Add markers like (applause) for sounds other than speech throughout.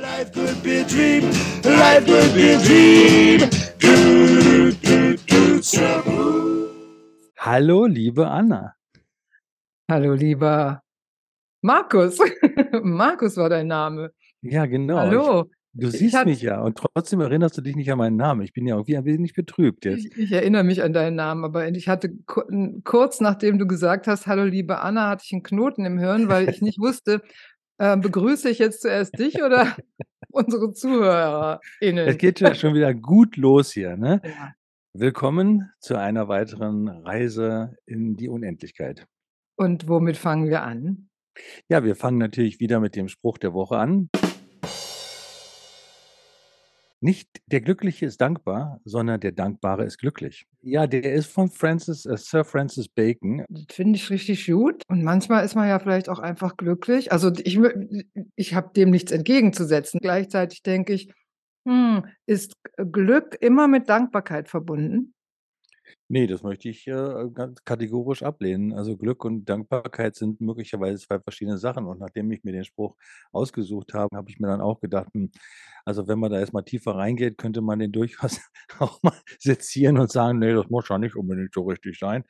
Life could be a dream. Life could be a dream. Do, do, do, Hallo, liebe Anna. Hallo, lieber Markus. (laughs) Markus war dein Name. Ja, genau. Hallo. Ich, du siehst hat- mich ja und trotzdem erinnerst du dich nicht an meinen Namen. Ich bin ja irgendwie ein wenig betrübt jetzt. Ich, ich erinnere mich an deinen Namen, aber ich hatte kurz nachdem du gesagt hast, hallo liebe Anna, hatte ich einen Knoten im Hirn, weil ich nicht (laughs) wusste, äh, begrüße ich jetzt zuerst dich oder (laughs) unsere Es ZuhörerInnen? geht ja schon wieder gut los hier. Ne? Ja. Willkommen zu einer weiteren Reise in die Unendlichkeit. Und womit fangen wir an? Ja, wir fangen natürlich wieder mit dem Spruch der Woche an. Nicht der Glückliche ist dankbar, sondern der Dankbare ist glücklich. Ja, der ist von Francis, äh, Sir Francis Bacon. Finde ich richtig gut. Und manchmal ist man ja vielleicht auch einfach glücklich. Also ich, ich habe dem nichts entgegenzusetzen. Gleichzeitig denke ich, hm, ist Glück immer mit Dankbarkeit verbunden? Nee, das möchte ich äh, ganz kategorisch ablehnen. Also Glück und Dankbarkeit sind möglicherweise zwei verschiedene Sachen. Und nachdem ich mir den Spruch ausgesucht habe, habe ich mir dann auch gedacht, hm, also wenn man da erstmal tiefer reingeht, könnte man den durchaus (laughs) auch mal sezieren und sagen, nee, das muss ja nicht unbedingt so richtig sein.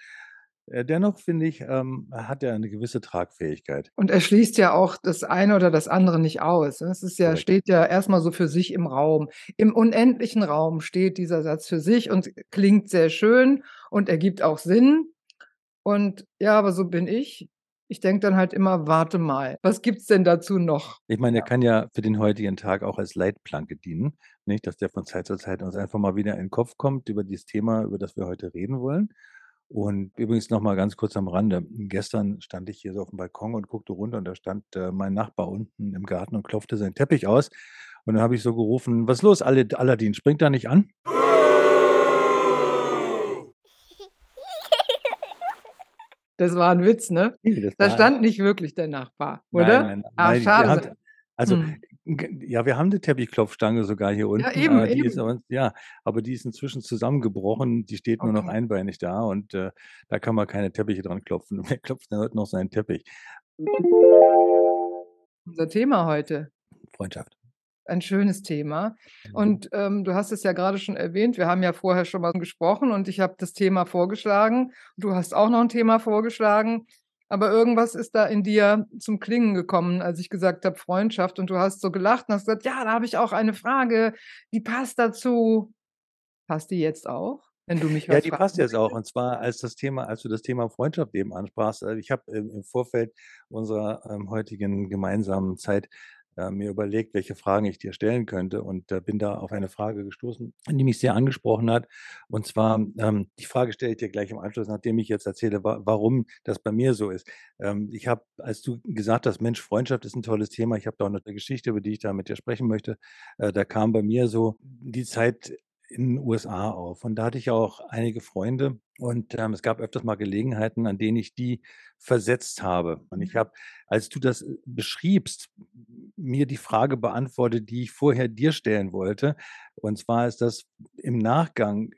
Äh, Dennoch finde ich, ähm, hat er eine gewisse Tragfähigkeit. Und er schließt ja auch das eine oder das andere nicht aus. ne? Es ist ja, steht ja erstmal so für sich im Raum. Im unendlichen Raum steht dieser Satz für sich und klingt sehr schön und ergibt auch Sinn. Und ja, aber so bin ich. Ich denke dann halt immer, warte mal, was gibt's denn dazu noch? Ich meine, er kann ja für den heutigen Tag auch als Leitplanke dienen, nicht, dass der von Zeit zu Zeit uns einfach mal wieder in den Kopf kommt über dieses Thema, über das wir heute reden wollen. Und übrigens noch mal ganz kurz am Rande. Gestern stand ich hier so auf dem Balkon und guckte runter und da stand äh, mein Nachbar unten im Garten und klopfte seinen Teppich aus. Und dann habe ich so gerufen, was ist los, Al- Aladdin, springt da nicht an? Das war ein Witz, ne? Nee, Da stand nicht wirklich der Nachbar, Nein, oder? nein, Ah, nein, wir schade. also Hm. Ja, wir haben eine Teppichklopfstange sogar hier unten. eben, aber die ist eben. aber, ja, aber die ist inzwischen zusammengebrochen. Die steht nur noch Okay. einbeinig da und äh, da kann man keine Teppiche dran klopfen. (laughs) Wer klopft denn heute noch seinen Teppich? Unser Thema heute. Freundschaft. Ein schönes Thema. Und ähm, du hast es ja gerade schon erwähnt, wir haben ja vorher schon mal gesprochen und ich habe das Thema vorgeschlagen. Du hast auch noch ein Thema vorgeschlagen. Aber irgendwas ist da in dir zum Klingen gekommen, als ich gesagt habe Freundschaft. Und du hast so gelacht und hast gesagt, ja, da habe ich auch eine Frage, die passt dazu. Passt die jetzt auch? Wenn du mich Ja, die passt jetzt auch. Und zwar als das Thema, als du das Thema Freundschaft eben ansprachst. äh, Ich habe im Vorfeld unserer ähm, heutigen gemeinsamen Zeit äh, mir überlegt, welche Fragen ich dir stellen könnte und äh, bin da auf eine Frage gestoßen, die mich sehr angesprochen hat. Und zwar, ähm, die Frage stelle ich dir gleich im Anschluss, nachdem ich jetzt erzähle, wa warum das bei mir so ist. Ähm, ich habe, als du gesagt hast, Mensch, Freundschaft ist ein tolles Thema, ich habe da auch noch eine Geschichte, über die ich da mit dir sprechen möchte. Äh, da kam bei mir so die Zeit in den USA auf. Und da hatte ich auch einige Freunde und ähm, es gab öfters mal Gelegenheiten, an denen ich die versetzt habe. Und ich Mhm. habe, als du das äh, beschriebst, mir die Frage beantwortet, die ich vorher dir stellen wollte. Und zwar ist das im Nachgang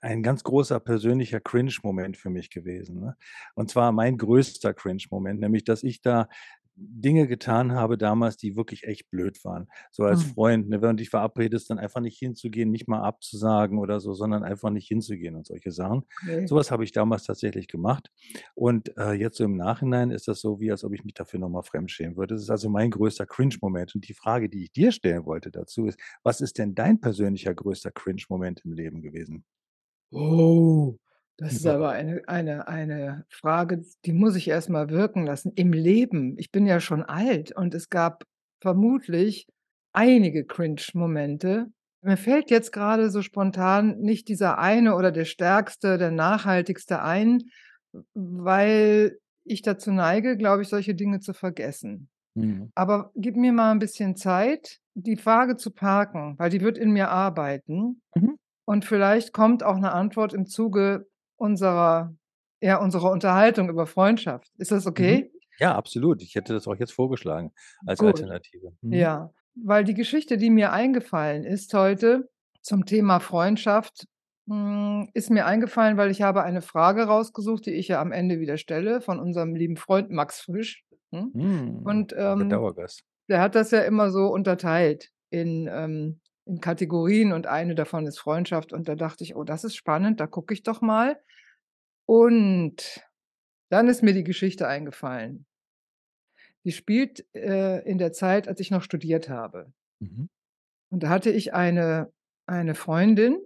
ein ganz großer persönlicher Cringe-Moment für mich gewesen. Ne? Und zwar mein größter Cringe-Moment, nämlich dass ich da Dinge getan habe damals, die wirklich echt blöd waren. So als Hm. Freund, ne, wenn du dich verabredest, dann einfach nicht hinzugehen, nicht mal abzusagen oder so, sondern einfach nicht hinzugehen und solche Sachen. Okay. Sowas habe ich damals tatsächlich gemacht. Und äh, jetzt so im Nachhinein ist das so, wie als ob ich mich dafür nochmal fremdschämen würde. Das ist also mein größter Cringe-Moment. Und die Frage, die ich dir stellen wollte dazu ist, was ist denn dein persönlicher größter Cringe-Moment im Leben gewesen? Oh, das ist aber eine, eine, eine Frage, die muss ich erst mal wirken lassen. Im Leben, ich bin ja schon alt und es gab vermutlich einige Cringe-Momente. Mir fällt jetzt gerade so spontan nicht dieser eine oder der stärkste, der nachhaltigste ein, weil ich dazu neige, glaube ich, solche Dinge zu vergessen. Mhm. Aber gib mir mal ein bisschen Zeit, die Frage zu parken, weil die wird in mir arbeiten. Mhm. Und vielleicht kommt auch eine Antwort im Zuge unserer, ja, unserer Unterhaltung über Freundschaft. Ist das Mhm. okay? Ja, absolut. Ich hätte das auch jetzt vorgeschlagen als Gut. Alternative. Mhm. Ja, weil die Geschichte, die mir eingefallen ist heute zum Thema Freundschaft, hm, ist mir eingefallen, weil ich habe eine Frage rausgesucht, die ich ja am Ende wieder stelle, von unserem lieben Freund Max Frisch. Hm? Mhm. Und ähm, Dauergast. der hat das ja immer so unterteilt in, ähm in Kategorien und eine davon ist Freundschaft und da dachte ich: „Oh, das ist spannend, da gucke ich doch mal.“ Und dann ist mir die Geschichte eingefallen. Die spielt, äh, in der Zeit, als ich noch studiert habe. Mhm. Und da hatte ich eine eine Freundin,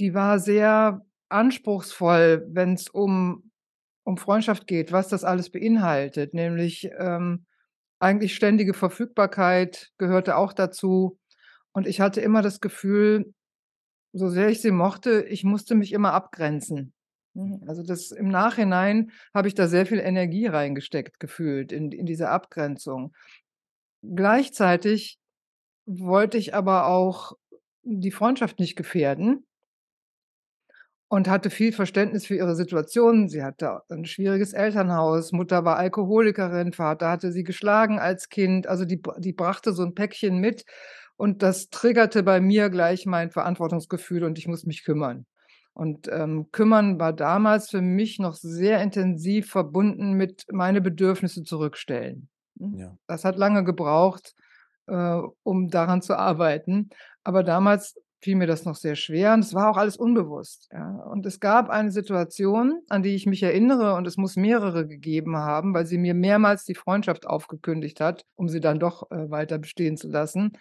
die war sehr anspruchsvoll, wenn's um um Freundschaft geht, was das alles beinhaltet, nämlich, ähm, eigentlich ständige Verfügbarkeit gehörte auch dazu. Und ich hatte immer das Gefühl, so sehr ich sie mochte, ich musste mich immer abgrenzen. Mhm, also, das im Nachhinein habe ich da sehr viel Energie reingesteckt gefühlt in in diese Abgrenzung. Gleichzeitig wollte ich aber auch die Freundschaft nicht gefährden und hatte viel Verständnis für ihre Situation. Sie hatte 'n schwieriges Elternhaus, Mutter war Alkoholikerin, Vater hatte sie geschlagen als Kind. Also, die die brachte so 'n Päckchen mit und das triggerte bei mir gleich mein Verantwortungsgefühl und ich muss mich kümmern. Und, ähm, kümmern war damals für mich noch sehr intensiv verbunden mit meine Bedürfnisse zurückstellen, hm? Ja. Das hat lange gebraucht, äh, um daran zu arbeiten, aber damals fiel mir das noch sehr schwer und es war auch alles unbewusst, ja? Und es gab eine Situation, an die ich mich erinnere und es muss mehrere gegeben haben, weil sie mir mehrmals die Freundschaft aufgekündigt hat, um sie dann doch, äh, weiter bestehen zu lassen.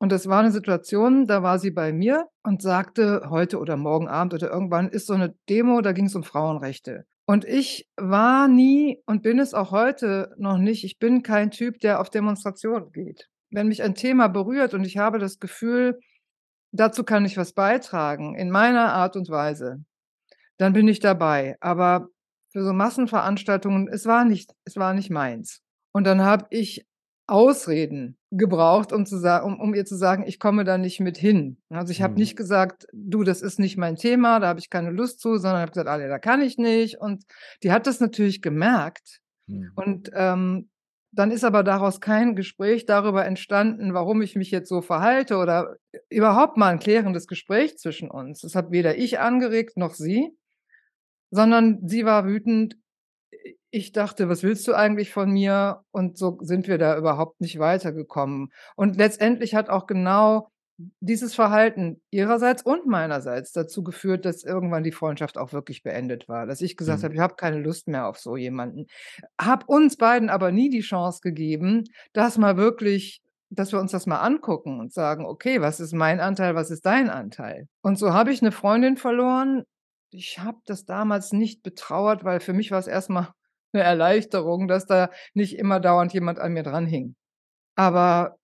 Und das war 'ne Situation, da war sie bei mir und sagte: „Heute oder morgen Abend oder irgendwann ist so 'ne Demo, da ging's um Frauenrechte.“ Und ich war nie und bin es auch heute noch nicht ich bin kein Typ, der auf Demonstrationen geht. Wenn mich ein Thema berührt und ich habe das Gefühl, dazu kann ich was beitragen in meiner Art und Weise, dann bin ich dabei. Aber für so Massenveranstaltungen, es war nicht es war nicht meins. Und dann habe ich Ausreden gebraucht, um zu sa um um ihr zu sagen, ich komme da nicht mit hin. Also, ich habe Mhm. nicht gesagt: „Du, das ist nicht mein Thema, da habe ich keine Lust zu“, sondern habe gesagt: „Ah, ne, da kann ich nicht.“ Und die hat das natürlich gemerkt Mhm. und, ähm, dann ist aber daraus kein Gespräch darüber entstanden, warum ich mich jetzt so verhalte oder überhaupt mal 'n klärendes Gespräch zwischen uns. Das habe weder ich angeregt noch sie, sondern sie war wütend. Ich dachte: „Was willst du eigentlich von mir?“ Und so sind wir da überhaupt nicht weitergekommen. Und letztendlich hat auch genau dieses Verhalten ihrerseits und meinerseits dazu geführt, dass irgendwann die Freundschaft auch wirklich beendet war, dass ich gesagt Mhm. habe: „Ich habe keine Lust mehr auf so jemanden.“ Habe uns beiden aber nie die Chance gegeben, das mal wirklich dass wir uns das mal angucken und sagen: „Okay, was ist mein Anteil, was ist dein Anteil?“ Und so habe ich 'ne Freundin verloren. Ich habe das damals nicht betrauert, weil für mich war's erst mal 'ne Erleichterung, dass da nicht immer dauernd jemand an mir dranhing. Aber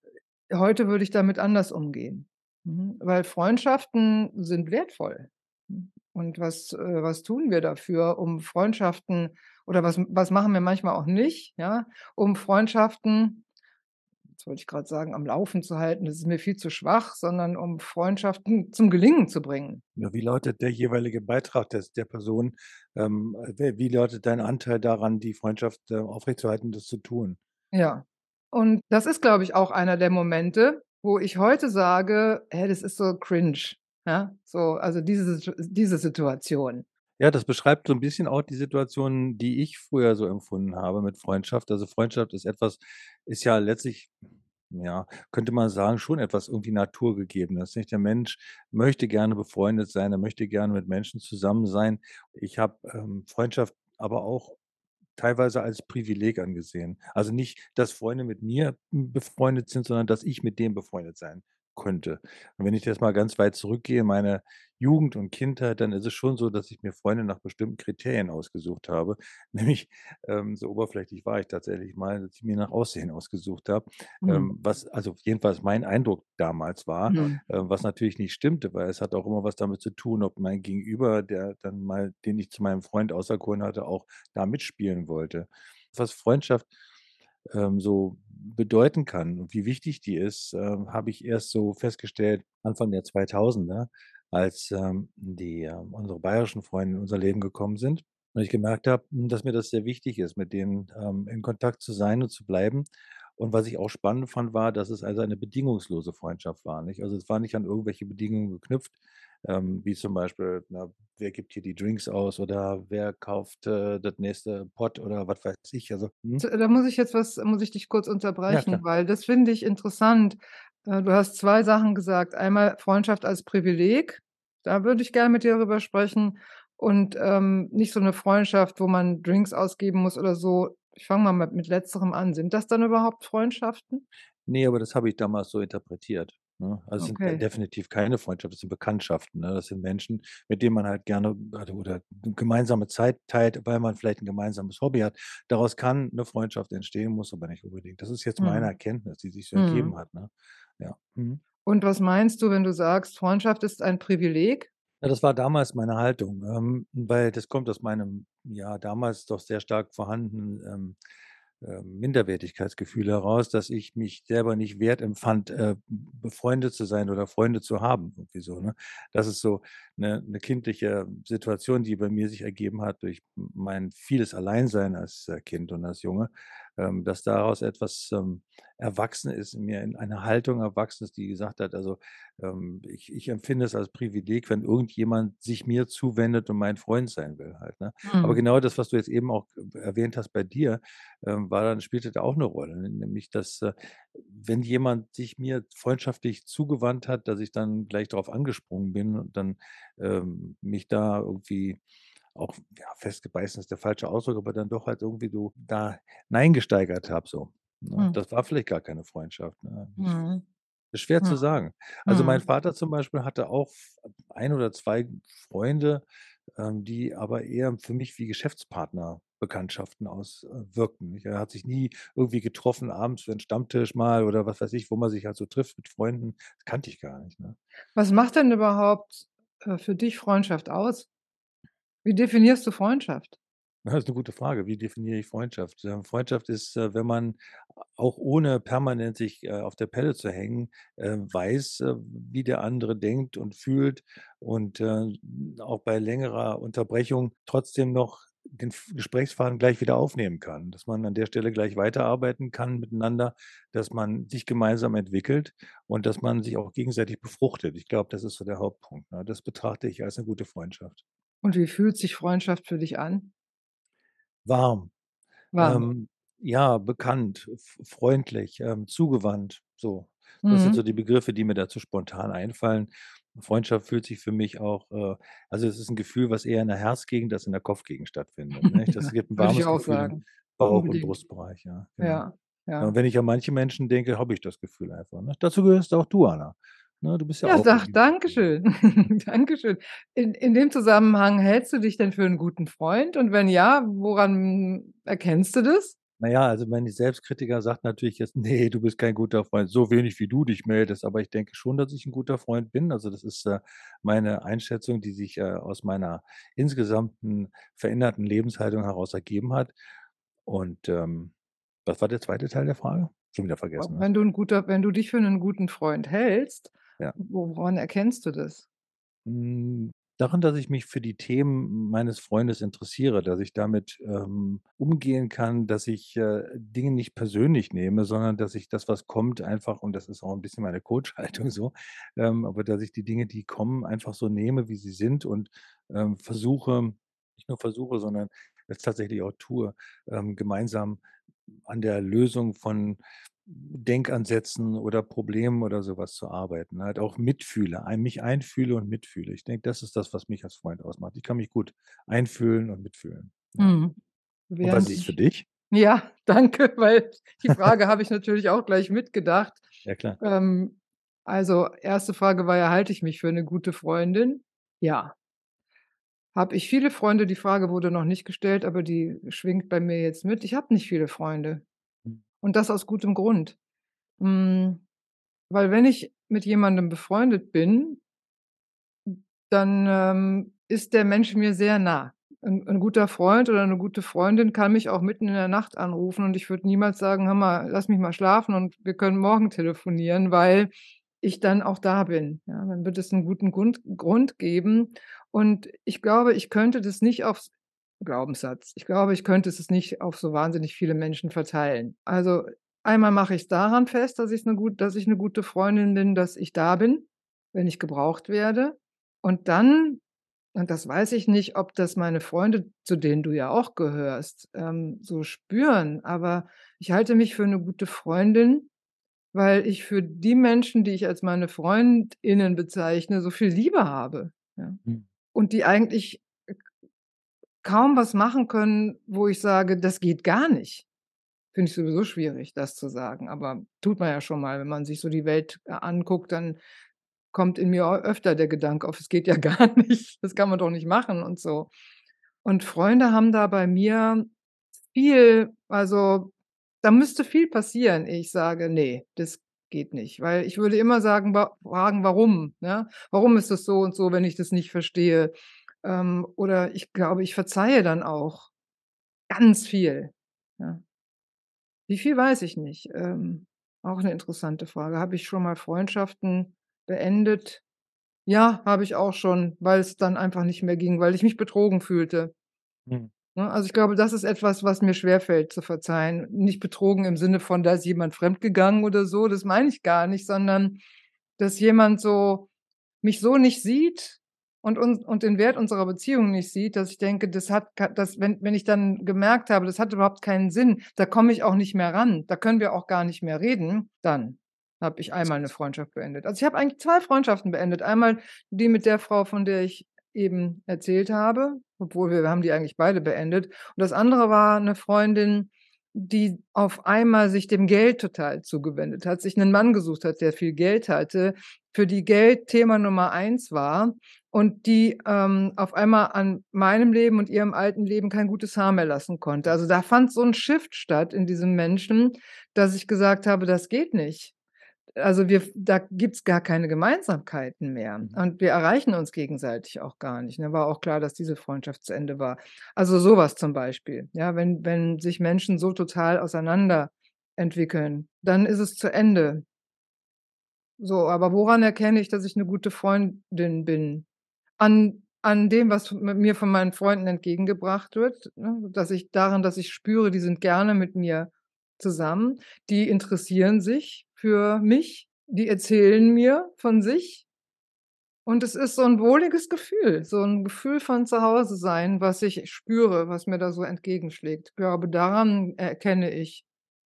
heute würde ich damit anders umgehen, mhm, weil Freundschaften sind wertvoll. Und was äh, was tun wir dafür, um Freundschaften oder was was machen wir manchmal auch nicht, ja, um Freundschaften wollte ich grad sagen, am Laufen zu halten, das ist mir viel zu schwach, sondern um Freundschaften zum Gelingen zu bringen. Ja, wie lautet der jeweilige Beitrag des der Person? Ähm, äh, wie lautet dein Anteil daran, die Freundschaft, äh, aufrechtzuerhalten, das zu tun? Ja. Und das ist, glaube ich, auch einer der Momente, wo ich heute sage: „Hä, das ist so cringe“, ja? So, also, diese diese Situation. Ja, das beschreibt so 'n bisschen auch die Situation, die ich früher so empfunden habe mit Freundschaft. Also, Freundschaft ist etwas ist ja letztlich, ja, könnte man sagen, schon etwas irgendwie Naturgegebenes, nicht? Der Mensch möchte gerne befreundet sein, er möchte gerne mit Menschen zusammen sein. Ich habe, ähm, Freundschaft aber auch teilweise als Privileg angesehen. Also, nicht, dass Freunde mit mir, hm, befreundet sind, sondern dass ich mit denen befreundet sein könnte. Und wenn ich jetzt mal ganz weit zurückgehe in meine Jugend und Kindheit, dann ist es schon so, dass ich mir Freunde nach bestimmten Kriterien ausgesucht habe, (laughs) nämlich, ähm, so oberflächlich war ich tatsächlich mal, dass ich mir nach Aussehen ausgesucht habe, Mhm. ähm, was also, jedenfalls mein Eindruck damals war, Mhm. äh, was natürlich nicht stimmte, weil es hat auch immer was damit zu tun, ob mein Gegenüber, der dann mal den ich zu meinem Freund auserkoren hatte, auch da mitspielen wollte. Was Freundschaft, ähm, so bedeuten kann und wie wichtig die ist, ähm, habe ich erst so festgestellt Anfang der 2000er, als, ähm, die, ähm unsere bayerischen Freunde in unser Leben gekommen sind und ich gemerkt habe, hm, dass mir das sehr wichtig ist, mit denen, ähm, in Kontakt zu sein und zu bleiben. Und was ich auch spannend fand, war, dass es also eine bedingungslose Freundschaft war, nicht? Also, es war nicht an irgendwelche Bedingungen geknüpft. Ähm, wie zum Beispiel, na, wer gibt hier die Drinks aus oder wer kauft äh, das nächste Pot oder was weiß ich. Also, hm? Da muss ich jetzt was muss ich dich kurz Ja, unterbrechen, klar. weil das finde ich interessant. Äh, du hast 2 Sachen gesagt. Einmal Freundschaft als Privileg, da würde ich gerne mit dir drüber sprechen und, ähm, nicht so 'ne Freundschaft, wo man Drinks ausgeben muss oder so. Ich fange mal mit mit Letzterem an. Sind das dann überhaupt Freundschaften? Ne, aber das habe ich damals so interpretiert, ne? Also, es sind de Okay. definitiv keine Freundschaft, das sind Bekanntschaften, ne? Das sind Menschen, mit denen man halt gerne oder oder gemeinsame Zeit teilt, weil man vielleicht 'n gemeinsames Hobby hat. Daraus kann 'ne Freundschaft entstehen, muss aber nicht unbedingt. Das ist jetzt meine Mhm. Erkenntnis, die sich so Mhm. ergeben hat, ne? Ja. Mhm. Und was meinst du, wenn du sagst, Freundschaft ist ein Privileg? Ja, das war damals meine Haltung, ähm, weil das kommt aus meinem, ja, damals doch sehr stark vorhandenen, ähm, Minderwertigkeitsgefühl heraus, dass ich mich selber nicht wert empfand, äh, befreundet zu sein oder Freunde zu haben, irgendwie so, ne? Das ist so 'ne 'ne kindliche Situation, die bei mir sich ergeben hat durch mein vieles Alleinsein als, äh, Kind und als Junge, ähm, dass daraus etwas, ähm, erwachsen ist in mir, in eine Haltung erwachsen ist, die gesagt hat, also, ähm, ich ich empfinde es als Privileg, wenn irgendjemand sich mir zuwendet und mein Freund sein will halt, ne? Aber Mhm. genau das, was du jetzt eben auch erwähnt hast bei dir, ähm, war dann spielte da auch 'ne Rolle, nämlich dass, äh, wenn jemand sich mir freundschaftlich zugewandt hat, dass ich dann gleich drauf angesprungen bin und dann, ähm, mich da irgendwie auch, ja, festgebeißen ist der falsche Ausdruck, aber dann doch halt irgendwie so da hineingesteigert habe so, ne? Hm. Das war vielleicht gar keine Freundschaft, ne? Mhm. ist schwer Mhm. zu sagen. Also, mein Mhm. Vater zum Beispiel hatte auch 1 oder 2 Freunde, ähm, die aber eher für mich wie Geschäftspartner-Bekanntschaften aus äh, wirkten. Er hat sich nie irgendwie getroffen abends für 'n Stammtisch mal oder was weiß ich, wo man sich halt so trifft mit Freunden. Das kannte ich gar nicht, ne? Was macht denn überhaupt, äh, für dich Freundschaft aus? Wie definierst du Freundschaft? Ja, ist 'ne gute Frage. Wie definiere ich Freundschaft? Ähm, Freundschaft ist, äh, wenn man auch ohne permanent sich, äh, auf der Pelle zu hängen, äh, weiß, wie der andere denkt und fühlt und, auch bei längerer Unterbrechung trotzdem noch den Gesprächsfaden gleich wieder aufnehmen kann, dass man an der Stelle gleich weiterarbeiten kann miteinander, dass man sich gemeinsam entwickelt und dass man sich auch gegenseitig befruchtet. Ich glaube, das ist so der Hauptpunkt, ne? Das betrachte ich als 'ne gute Freundschaft. Und wie fühlt sich Freundschaft für dich an? Warm, Warm. ähm, ja, bekannt, freundlich, ähm, zugewandt, so. Das sind so Mhm. die Begriffe, die mir dazu spontan einfallen. Freundschaft fühlt sich für mich auch, äh also, es ist 'n Gefühl, was eher in der Herzgegend als in der Kopfgegend stattfindet, nicht? Das Ja, (laughs) gibt 'n würde ich warmes auch Gefühl im. Bauch und Unbedingt. Brustbereich, ja, genau. Ja, Ja, und wenn ich an manche Menschen denke, habe ich das Gefühl einfach, ne? Dazu gehörst auch du, Anna, ne? Du bist ja Ja, auch irgendwie danke schön. (laughs) Danke schön. In in dem Zusammenhang, hältst du dich denn für 'n guten Freund und wenn ja, woran erkennst du das? Na ja, also, mein Selbstkritiker sagt natürlich jetzt: (laughs) „Ne, du bist kein guter Freund, so wenig wie du dich meldest.“ Aber ich denke schon, dass ich 'n guter Freund bin. Also, das ist, äh, meine Einschätzung, die sich, äh, aus meiner insgesamten veränderten Lebenshaltung heraus ergeben hat. Und, ähm, was war der 2. Teil der Frage? Schon wieder vergessen, was? wenn du 'n guter wenn du dich für 'nen guten Freund hältst, Ja. woran erkennst du das? Hm, daran, dass ich mich für die Themen meines Freundes interessiere, dass ich damit, ähm, umgehen kann, dass ich, äh, Dinge nicht persönlich nehme, sondern dass ich das, was kommt, einfach und das ist auch 'n bisschen meine Coach-Haltung so, ähm, aber dass ich die Dinge, die kommen, einfach so nehme, wie sie sind und, ähm, versuche nicht nur versuche, sondern es tatsächlich auch tue, ähm, gemeinsam an der Lösung von Denkansätzen oder Problemen oder so was zu arbeiten, halt auch mitfühle, mich einfühle und mitfühle. Ich denke, das ist das, was mich als Freund ausmacht. Ich kann mich gut einfühlen und mitfühlen, ja. Mhm. Und was ist für ich dich? ja, (laughs) danke, weil die Frage habe ich natürlich auch gleich mitgedacht. Ja, klar. Ähm, also, 1. Frage war ja: „Halte ich mich für 'ne gute Freundin?“ Ja. Habe ich viele Freunde? Die Frage wurde noch nicht gestellt, aber die schwingt bei mir jetzt mit. Ich habe nicht viele Freunde. Und das aus gutem Grund. Hm, weil wenn ich mit jemandem befreundet bin dann, ähm, ist der Mensch mir sehr nah. 'N 'n guter Freund oder 'ne gute Freundin kann mich auch mitten in der Nacht anrufen und ich würde niemals sagen: „Hör mal, lass mich mal schlafen und wir können morgen telefonieren“, weil ich dann auch da bin, ja? Dann wird es 'n guten Gund Grund geben und ich glaube, ich könnte das nicht aufs Glaubenssatz. Ich glaube, ich könnte es nicht auf so wahnsinnig viele Menschen verteilen. Also, einmal mache ich's daran fest, dass ich's 'ne gut dass ich 'ne gute Freundin bin, dass ich da bin, wenn ich gebraucht werde. Und dann und das weiß ich nicht, ob das meine Freunde, zu denen du ja auch gehörst, ähm, so spüren, aber ich halte mich für 'ne gute Freundin, weil ich für die Menschen, die ich als meine Freundinnen bezeichne, so viel Liebe habe, ja? Mhm. Und die eigentlich, kaum was machen können, wo ich sage: „Das geht gar nicht.“ Finde ich sowieso schwierig, das zu sagen, aber tut man ja schon mal. Wenn man sich so die Welt, äh, anguckt, dann kommt in mir öfter der Gedanke auf: „Es geht ja (laughs) gar nicht. Das kann man doch nicht machen“ und so. Und Freunde haben da bei mir viel also, da müsste viel passieren, ich sage: „Ne, das geht nicht.“ Weil ich würde immer sagen fragen: „Warum“, ne? „Warum ist das so und so, wenn ich das nicht verstehe?“ Ähm, oder ich glaube, ich verzeihe dann auch ganz viel, ja. Wie viel, weiß ich nicht. Ähm, auch 'ne interessante Frage. Habe ich schon mal Freundschaften beendet? Ja, habe ich auch schon, weil's dann einfach nicht mehr ging, weil ich mich betrogen fühlte. Mhm. Ne, also, ich glaube, das ist etwas, was mir schwerfällt zu verzeihen. Nicht betrogen im Sinne von, da ist jemand fremdgegangen oder so, das meine ich gar nicht, sondern, dass jemand so mich so nicht sieht und un und den Wert unserer Beziehung nicht sieht, dass ich denke, das hat das wenn wenn ich dann gemerkt habe, das hat überhaupt keinen Sinn, da komme ich auch nicht mehr ran, da können wir auch gar nicht mehr reden, dann habe ich einmal 'ne Freundschaft beendet. Also, ich habe eigentlich 2 Freundschaften beendet. Einmal die mit der Frau, von der ich eben erzählt habe, obwohl wir wir haben die eigentlich beide beendet. Und das andere war 'ne Freundin, die auf einmal sich dem Geld total zugewendet hat, sich 'nen Mann gesucht hat, der viel Geld hatte, für die Geld Thema Nummer 1 war und die, ähm, auf einmal an meinem Leben und ihrem alten Leben kein gutes Haar mehr lassen konnte. Also, da fand so 'n Shift statt in diesem Menschen, dass ich gesagt habe: „Das geht nicht.“ Also, wir da gibt's gar keine Gemeinsamkeiten mehr Mhm. und wir erreichen uns gegenseitig auch gar nicht, ne? War auch klar, dass diese Freundschaft zu Ende war. Also, so was zum Beispiel, ja? Wenn wenn sich Menschen so total auseinanderentwickeln, dann ist es zu Ende. So, aber woran erkenne ich, dass ich 'ne gute Freundin bin? An an dem, was mir von meinen Freunden entgegengebracht wird, ne? Dass ich daran, dass ich spüre, die sind gerne mit mir zusammen, die interessieren sich für mich, die erzählen mir von sich. Und es ist so 'n wohliges Gefühl, so 'n Gefühl von Zuhause-sein, was ich spüre, was mir da so entgegenschlägt. Ich glaube, daran erkenne ich,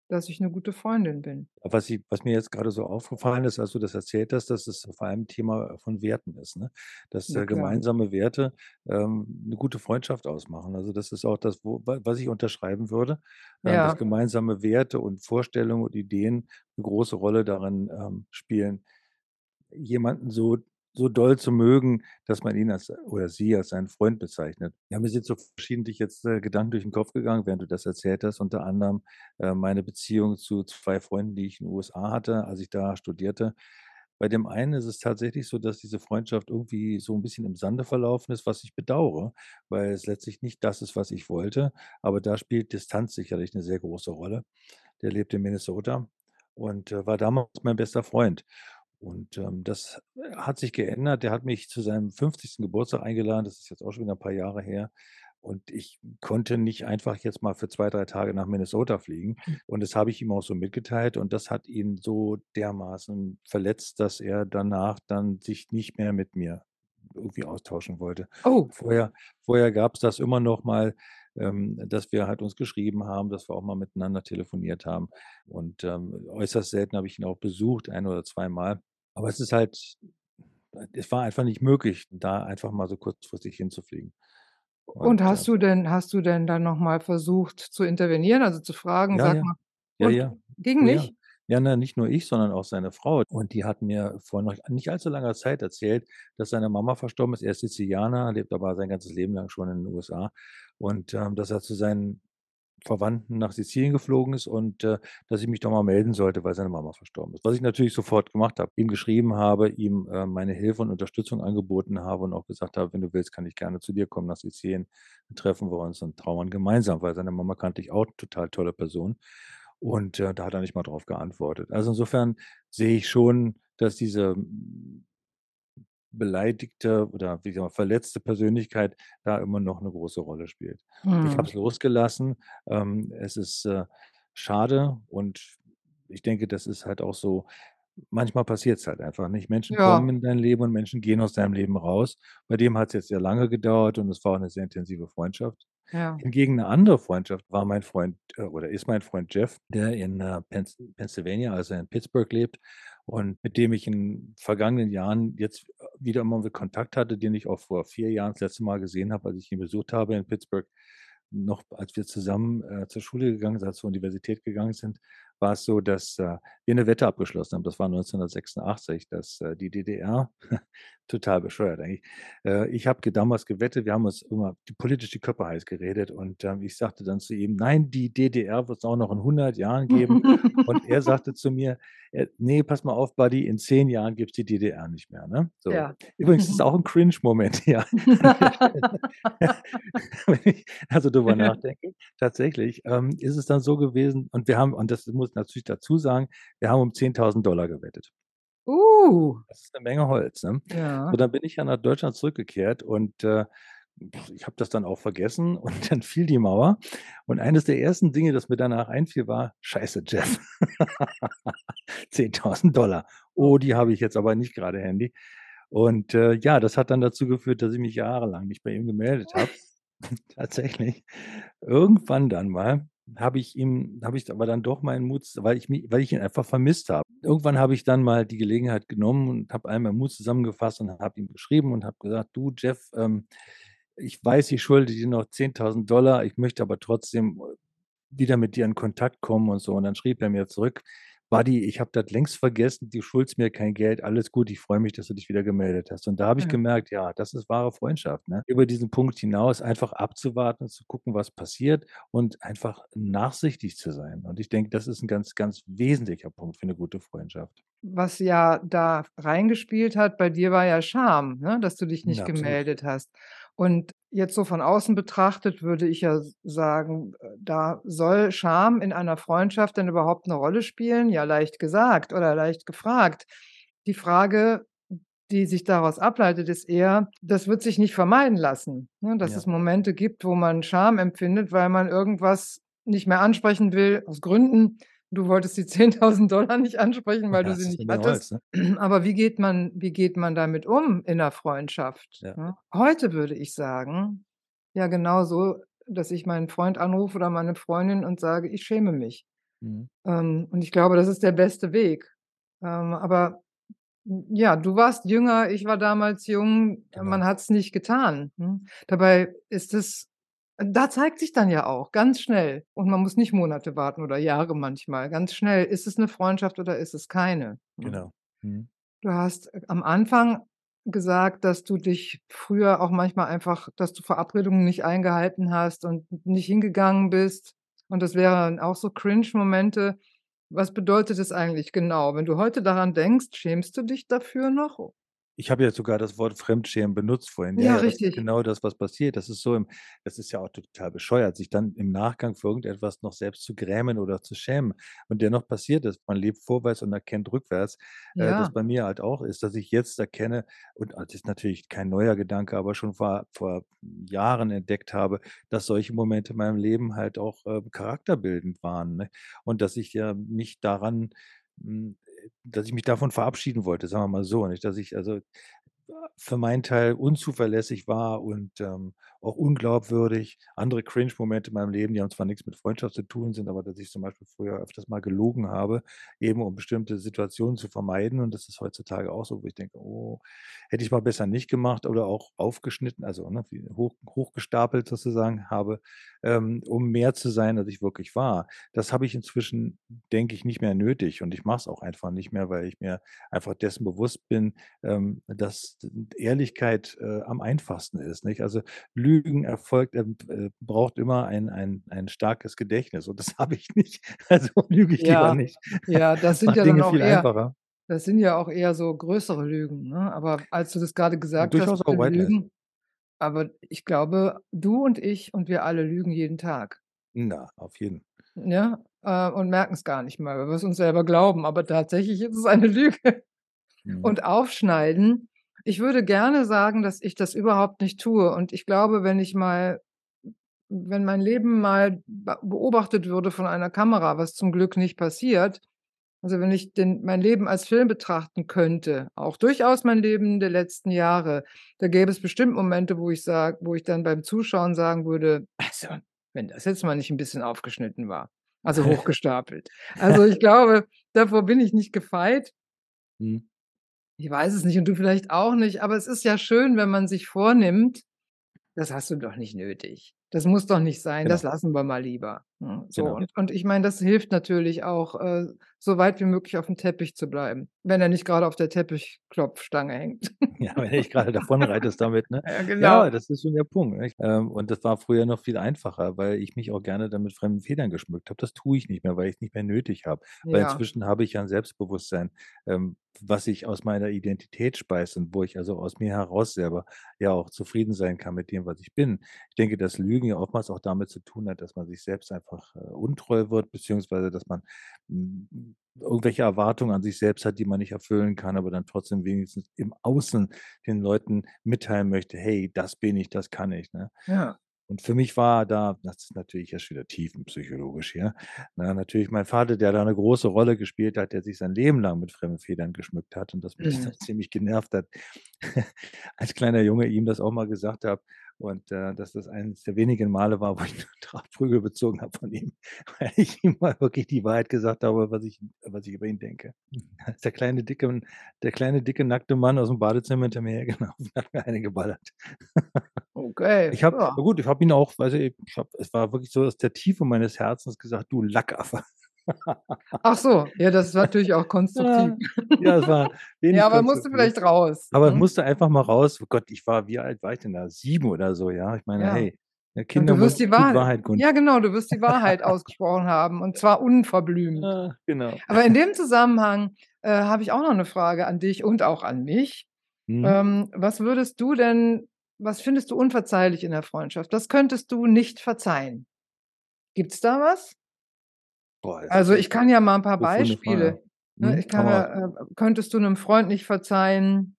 dass ich 'ne gute Freundin bin. Was ich was mir jetzt grade so aufgefallen ist, als du das erzählt hast, dass es vor allem Thema von Werten ist, ne? Dass, Na äh, gemeinsame Werte, ähm, 'ne gute Freundschaft ausmachen. Also, das ist auch das, wo wa was ich unterschreiben würde, ähm, dass Ja. gemeinsame Werte und Vorstellungen und Ideen 'ne große Rolle darin, ähm, spielen, jemanden so so doll zu mögen, dass man ihn als oder sie als seinen Freund bezeichnet. Ja, mir sind so verschiedentlich jetzt, äh, Gedanken durch 'n Kopf gegangen, während du das erzählt hast, unter anderem, äh, meine Beziehung zu 2 Freunden, die ich in USA hatte, als ich da studierte. Bei dem einen ist es tatsächlich so, dass diese Freundschaft irgendwie so 'n bisschen im Sande verlaufen ist, was ich bedauere, weil es letztlich nicht das ist, was ich wollte. Aber da spielt Distanz sicherlich 'ne sehr große Rolle. Der lebt in Minnesota und, äh, war damals mein bester Freund. Und, ähm, das, äh, hat sich geändert. Der hat mich zu seinem 50. Geburtstag eingeladen. Das ist jetzt auch schon wieder 'n paar Jahre her. Und ich konnte nicht einfach jetzt mal für 2, 3 Tage nach Minnesota fliegen. Hm. Und das habe ich ihm auch so mitgeteilt und das hat ihn so dermaßen verletzt, dass er danach dann sich nicht mehr mit mir irgendwie austauschen wollte. Oh. Vorher vorher gab's das immer noch mal, dass wir halt uns geschrieben haben, dass wir auch mal miteinander telefoniert haben. Und, ähm, äußerst selten habe ich ihn auch besucht, 1 oder zweimal. Aber es ist halt es war einfach nicht möglich, da einfach mal so kurzfristig hinzufliegen. Und Und, äh hast du denn hast du denn dann noch mal versucht zu intervenieren, also, zu fragen: Ja, „Sag ja. mal“ Ja, ja. ging ja. nicht? Ja, ne, nicht nur ich, sondern auch seine Frau. Und die hat mir vor noch nicht allzu langer Zeit erzählt, dass seine Mama verstorben ist. Er ist Sizilianer, lebt aber sein ganzes Leben lang schon in den USA. Und, ähm, dass er zu seinen Verwandten nach Sizilien geflogen ist und, äh, dass ich mich doch mal melden sollte, weil seine Mama verstorben ist. Was ich natürlich sofort gemacht habe, ihm geschrieben habe, ihm, äh, meine Hilfe und Unterstützung angeboten habe und auch gesagt habe: „Wenn du willst, kann ich gerne zu dir kommen nach Sizilien. Dann treffen wir uns und trauern gemeinsam“, weil seine Mama kannte ich auch, total tolle Person. Und, äh, da hat er nicht mal drauf geantwortet. Also, insofern sehe ich schon, dass diese beleidigte oder wie gesagt, verletzte Persönlichkeit da immer noch 'ne große Rolle spielt. Ich habe Mhm. es losgelassen. Ähm, es ist, äh, schade und ich denke, das ist halt auch so manchmal passiert es halt einfach nicht. Menschen kommen Ja. in dein Leben und Menschen gehen aus deinem Leben raus. Bei dem hat es jetzt sehr lange gedauert und es war auch 'ne sehr intensive Freundschaft. Ja. Hingegen 'ne andere Freundschaft war mein Freund, äh, oder ist mein Freund Jeff, der in, äh, Penns Pennsylvania, also in Pittsburgh lebt und mit dem ich in vergangenen Jahren jetzt, äh, wieder mal Kontakt hatte, den ich auch vor 4 Jahren das letzte Mal gesehen habe, als ich ihn besucht habe in Pittsburgh. Noch als wir zusammen, äh, zur Schule gegangen sind, zur Universität gegangen sind, war es so, dass, äh, wir 'ne Wette abgeschlossen haben. Das war 1986, dass, äh, die DDR (laughs) total bescheuert eigentlich. Äh, ich habe damals gewettet, wir haben uns immer die politisch die Köpfe heiß geredet und, ähm, ich sagte dann zu ihm: „Nein, die DDR wird's auch noch in 100 Jahren geben.“ Und er (laughs) sagte zu mir, äh: „Ne, pass mal auf, Buddy, in 10 Jahren gibt's die DDR nicht mehr“, ne? So. Ja. Übrigens ist auch 'n Cringe-Moment, (laughs) ja. Wenn ich also drüber nachdenke, tatsächlich, ähm, ist es dann so gewesen und wir haben und das muss ich natürlich dazu sagen, wir haben um 10.000 gewettet. Uh. Das ist 'ne Menge Holz, ne? Ja. So, dann bin ich ja nach Deutschland zurückgekehrt und, äh, ich habe das dann auch vergessen (laughs) und dann fiel die Mauer und eines der ersten Dinge, das mir danach einfiel, war: „Scheiße, Jeff. (laughs) 10.000 Oh, die habe ich jetzt aber nicht grade handy.“ Und, äh, ja, das hat dann dazu geführt, dass ich mich jahrelang nicht bei ihm gemeldet habe. (laughs) Tatsächlich. Irgendwann dann mal habe ich ihm habe ich aber dann doch meinen Mut weil ich mi weil ich ihn einfach vermisst habe. Irgendwann habe ich dann mal die Gelegenheit genommen und habe all meinen Mut zusammengefasst und habe ihm geschrieben und habe gesagt: „Du Jeff, ähm, ich weiß, ich schulde dir noch 10.000 Ich möchte aber trotzdem, äh, wieder mit dir in Kontakt kommen“ und so. Und dann schrieb er mir zurück: „Buddy, ich habe das längst vergessen. Du schuldest mir kein Geld. Alles gut. Ich freue mich, dass du dich wieder gemeldet hast.“ Und da habe ich Ja. gemerkt, ja, das ist wahre Freundschaft, ne? Über diesen Punkt hinaus einfach abzuwarten und zu gucken, was passiert und einfach nachsichtig zu sein. Und ich denke, das ist 'n ganz, ganz wesentlicher Punkt für 'ne gute Freundschaft. Was ja da reingespielt hat bei dir, war ja Scham, ne, dass du dich nicht Ja, gemeldet hast. Und jetzt so von außen betrachtet würde ich ja sagen, äh, da soll Scham in einer Freundschaft denn überhaupt 'ne Rolle spielen? Ja, leicht gesagt oder leicht gefragt. Die Frage, die sich daraus ableitet, ist eher, das wird sich nicht vermeiden lassen, ne, dass Ja. es Momente gibt, wo man Scham empfindet, weil man irgendwas nicht mehr ansprechen will, aus Gründen. Du wolltest die 10.000 nicht ansprechen, weil du Ja, sie es ist nicht 'ne Menge Holz, hattest. ne? (clears throat) Aber wie geht man wie geht man damit um in 'ner Freundschaft, Ja. ne? Heute würde ich sagen, ja genauso, dass ich meinen Freund anrufe oder meine Freundin und sage: „Ich schäme mich.“ Mhm. Ähm, und ich glaube, das ist der beste Weg. Ähm, aber j ja, du warst jünger, ich war damals jung, äh, man Genau. hat's nicht getan, ne? Dabei ist es da zeigt sich dann ja auch ganz schnell und man muss nicht Monate warten oder Jahre manchmal. Ganz schnell, ist es 'ne Freundschaft oder ist es keine, ne? Genau. Mhm. Du hast, äh, am Anfang gesagt, dass du dich früher auch manchmal einfach dass du Verabredungen nicht eingehalten hast und nicht hingegangen bist. Und das wären auch so Cringe-Momente. Was bedeutet das eigentlich genau? Wenn du heute daran denkst, schämst du dich dafür noch? Ich habe ja sogar das Wort Fremdschämen benutzt vorhin. Ja, Ja, ja, richtig. genau das, was passiert. Das ist so im das ist ja auch total bescheuert, sich dann im Nachgang für irgendetwas noch selbst zu grämen oder zu schämen. Und dennoch passiert es. Man lebt vorwärts und erkennt rückwärts. Äh, das Ja. bei mir halt auch ist, dass ich jetzt erkenne und das ist natürlich kein neuer Gedanke, aber schon vor vor Jahren entdeckt habe, dass solche Momente in meinem Leben halt auch, äh, charakterbildend waren, ne? Und dass ich ja mich daran hm, dass ich mich davon verabschieden wollte, sagen wir mal so, nicht? Dass ich also, für meinen Teil unzuverlässig war und, ähm, auch unglaubwürdig. Andere Cringe-Momente in meinem Leben, die haben zwar nix mit Freundschaft zu tun, sind aber, dass ich zum Beispiel früher öfters mal gelogen habe, eben um bestimmte Situationen zu vermeiden. Und das ist heutzutage auch so, wo ich denke: „Oh, hätte ich mal besser nicht gemacht“ oder auch aufgeschnitten, also, ne, hoch hochgestapelt sozusagen habe, ähm, um mehr zu sein, als ich wirklich war. Das habe ich inzwischen, denke ich, nicht mehr nötig und ich mache es auch einfach nicht mehr, weil ich mir einfach dessen bewusst bin, ähm, dass Ehrlichkeit, äh, am einfachsten ist, nicht? Also, Lügen erfolgt ähm, äh, braucht immer ein ein ein starkes Gedächtnis und das (laughs) habe ich nicht. Also, lüge ich lieber Ja, nicht. ja, das sind ja dann Dinge auch viel eher einfacher. das sind ja auch eher so größere Lügen, ne? Aber als du das grade Und gesagt hast durchaus mit auch. Lügen aber ich glaube, du und ich und wir alle lügen jeden Tag. Na, auf jeden. Ne? Äh, und merken's gar nicht mal, weil wir's uns selber glauben, aber tatsächlich ist es eine Lüge. Mhm. Und aufschneiden ich würde gerne sagen, dass ich das überhaupt nicht tue. Und ich glaube, wenn ich mal wenn mein Leben mal ba beobachtet würde von einer Kamera, was zum Glück nicht passiert, Also, wenn ich den mein Leben als Film betrachten könnte, auch durchaus mein Leben der letzten Jahre, da gäbe es bestimmt Momente, wo ich sage wo ich dann beim Zuschauen sagen würde: „Also, wenn das jetzt mal nicht 'n bisschen aufgeschnitten war, also (laughs) hochgestapelt.“ Also, ich glaube, davor bin ich nicht gefeit. Mhm. Ich weiß es nicht und du vielleicht auch nicht, aber es ist ja schön, wenn man sich vornimmt: „Das hast du doch nicht nötig. Das muss doch nicht sein, das Genau. lassen wir mal lieber.“ Hm, so Genau. und und ich meine, das hilft natürlich auch, äh, so weit wie möglich aufm Teppich zu bleiben, wenn er nicht grade auf der Teppichklopfstange hängt. (laughs) Ja, wenn du nicht grade davonreitest damit, ne? (laughs) Ja, genau. Ja, das ist schon der Punkt? Ähm, und das war früher noch viel einfacher, weil ich mich auch gerne dann mit fremden Federn geschmückt habe. Das tue ich nicht mehr, weil ich's nicht mehr nötig habe. Weil Ja. inzwischen habe ich ja 'n Selbstbewusstsein, ähm, was sich aus meiner Identität speist und wo ich also aus mir heraus selber ja auch zufrieden sein kann mit dem, was ich bin. Ich denke, dass Lügen ja oftmals auch damit zu tun hat, dass man sich selbst einfach, äh, untreu wird, beziehungsweise dass man, hm, irgendwelche Erwartungen an sich selbst hat, die man nicht erfüllen kann, aber dann trotzdem wenigstens im Außen den Leuten mitteilen möchte: „Hey, das bin ich, das kann ich“, ne? Ja. Und für mich war da das ist natürlich jetzt wieder tiefenpsychologisch hier, ne, natürlich mein Vater, der da 'ne große Rolle gespielt hat, der sich sein Leben lang mit fremden Federn geschmückt hat und das mich dann (laughs) Mhm. ziemlich genervt hat, (laughs) als kleiner Junge ihm das auch mal gesagt habe und, äh, dass das eines der wenigen Male war, wo ich (laughs) 'ne Drahtprügel bezogen habe von ihm, (laughs) weil ich ihm mal wirklich die Wahrheit gesagt habe, was ich was ich über ihn denke. Als (laughs) der kleine dicke der kleine dicke nackte Mann aus'm Badezimmer hinter mir hergelaufen, hat mir eine geballert. Okay, Ich habe ja. gut, ich habe ihn auch weißt du, ich habe es war wirklich so aus der Tiefe meines Herzens gesagt: „Du Lackaffe.“ Ach so, ja, das ist natürlich auch konstruktiv. Ja, ja, es war Ja, aber musste vielleicht raus, Aber es ne? musste einfach mal raus. Oh Gott, ich war wie alt war ich denn da? 7 oder so, ja? Ich meine, Ja. hey, ne, Und du wirst die Wahrheit Wahrheit ja genau, du wirst die Wahrheit ausgesprochen haben und zwar unverblümt. (laughs) Ah, genau. Aber in dem Zusammenhang, äh, habe ich auch noch 'ne Frage an dich und auch an mich. Mhm. Ähm, was würdest du denn was findest du unverzeihlich in der Freundschaft? Was könntest du nicht verzeihen? Gibt's da was? Boah, Also, ich kann ja mal 'n paar. Beispiele ne, Mhm, ich kann ja äh, könntest du 'nem Freund nicht verzeihen,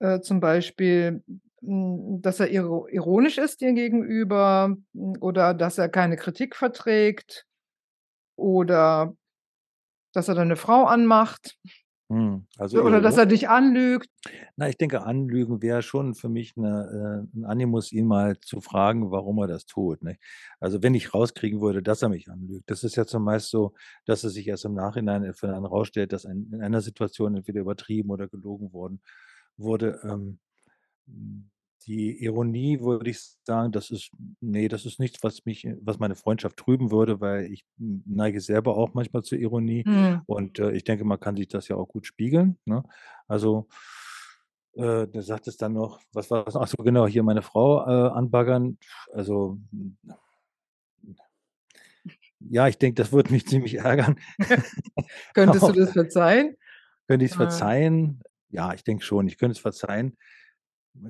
äh, zum Beispiel, hm, dass er iro ironisch ist dir gegenüber, hm, oder dass er keine Kritik verträgt oder dass er deine Frau anmacht also oder dass er dich anlügt? Na, ich denke, anlügen wäre schon für mich 'ne äh, 'n Animus, ihn mal zu fragen, warum er das tut, nicht? Also, wenn ich rauskriegen würde, dass er mich anlügt. Das ist ja zumeist so, dass es sich erst im Nachhinein äh, für einen rausstellt, dass ein in einer Situation entweder übertrieben oder gelogen worden wurde. Ähm, hm, die Ironie würde ich sagen, das ist ne, das ist nichts, was mich was meine Freundschaft trüben würde, weil ich neige selber auch manchmal zur Ironie Mhm. und, äh, ich denke, man kann sich das ja auch gut spiegeln, ne? Also, äh, du sagtest dann noch was war das? Ach so, genau, hier meine Frau, äh, anbaggern. Also, hm ja, ich denke, das würde mich (laughs) ziemlich ärgern. (laughs) Könntest du Auch das verzeihen? Könnte ich's Äh verzeihen? Ja, ich denke schon, ich könnte es verzeihen.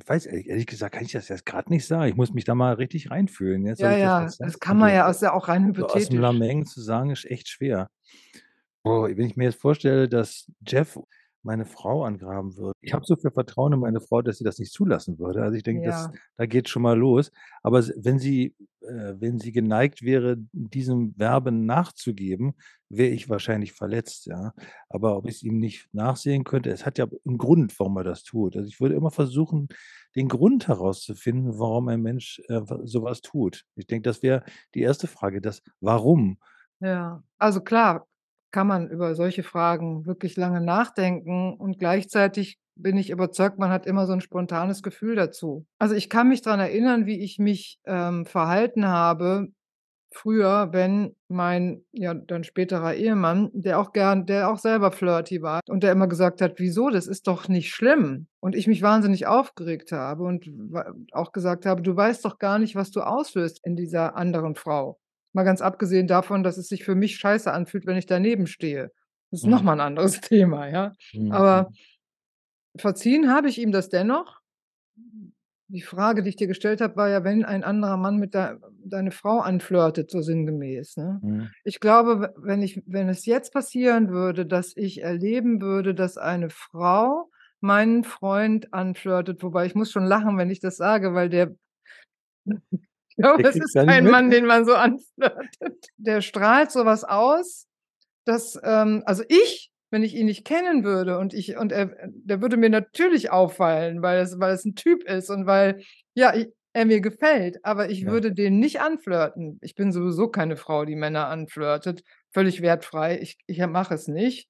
Ich weiß ehrlich ehrlich gesagt kann ich das jetzt grad nicht sagen. Ich muss mich da mal richtig reinfühlen, jetzt, Ja, das ja, verzeihen das kann man könnte. ja ist ja auch rein So aus'm hypothetisch. Lameng zu sagen, ist echt schwer. Boah, wenn ich mir jetzt vorstelle, dass Jeff meine Frau angraben würde. Ich habe so viel Vertrauen in meine Frau, dass sie das nicht zulassen würde. Also, ich denke, das Ja. da geht's schon mal los. Aber wenn sie äh, wenn sie geneigt wäre, diesem Werben nachzugeben, wäre ich wahrscheinlich verletzt, ja? Aber ob ich's ihm nicht nachsehen könnte es hat ja 'n Grund, warum er das tut. Also, ich würde immer versuchen, den Grund herauszufinden, warum ein Mensch, äh, w so was tut. Ich denke, das wäre die 1. Frage, das Warum. Ja, also klar, kann man über solche Fragen wirklich lange nachdenken und gleichzeitig bin ich überzeugt, man hat immer so 'n spontanes Gefühl dazu. Also, ich kann mich dran erinnern, wie ich mich, ähm, verhalten habe früher, wenn mein, ja, dann späterer Ehemann, der auch gern der auch selber flirty war und der immer gesagt hat: „Wieso? Das ist doch nicht schlimm.“ Und ich mich wahnsinnig aufgeregt habe und auch gesagt habe: „Du weißt doch gar nicht, was du auslöst in dieser anderen Frau.“ Mal ganz abgesehen davon, dass es sich für mich scheiße anfühlt, wenn ich daneben stehe. Das ist noch Mhm. mal 'n anderes (laughs) Thema, ja? Mhm, Aber verziehen habe ich ihm das dennoch. Die Frage, die ich dir gestellt habe, war ja, wenn ein anderer Mann mit dei deine Frau anflirtet, so sinngemäß, ne? Mhm. Ich glaube, wenn ich wenn es jetzt passieren würde, dass ich erleben würde, dass eine Frau meinen Freund anflirtet wobei ich muss schon lachen, wenn ich das sage, weil der glaube, Der das kriegt's ist kein mit? Mann, den man so (laughs) anflirtet. Der strahlt so was aus, dass, ähm also ich, wenn ich ihn nicht kennen würde und ich und er der würde mir natürlich auffallen, weil es weil es 'n Typ ist und weil, ja, i er mir gefällt, aber ich Ja. würde den nicht anflirten. Ich bin sowieso keine Frau, die Männer anflirtet, völlig wertfrei. Ich ich mache es nicht.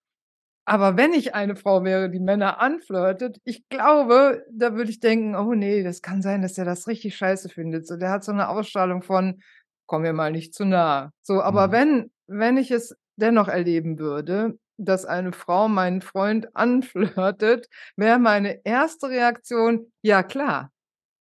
Aber wenn ich eine Frau wäre, die Männer anflirtet, ich glaube, da würde ich denken: „Oh ne, das kann sein, dass der das richtig scheiße findet. So, der hat so 'ne Ausstrahlung von: ‚Komm mir mal nicht zu nah.'“ So, aber Mhm. wenn wenn ich es dennoch erleben würde, dass eine Frau meinen Freund anflirtet, wäre meine erste Reaktion: „Ja klar.“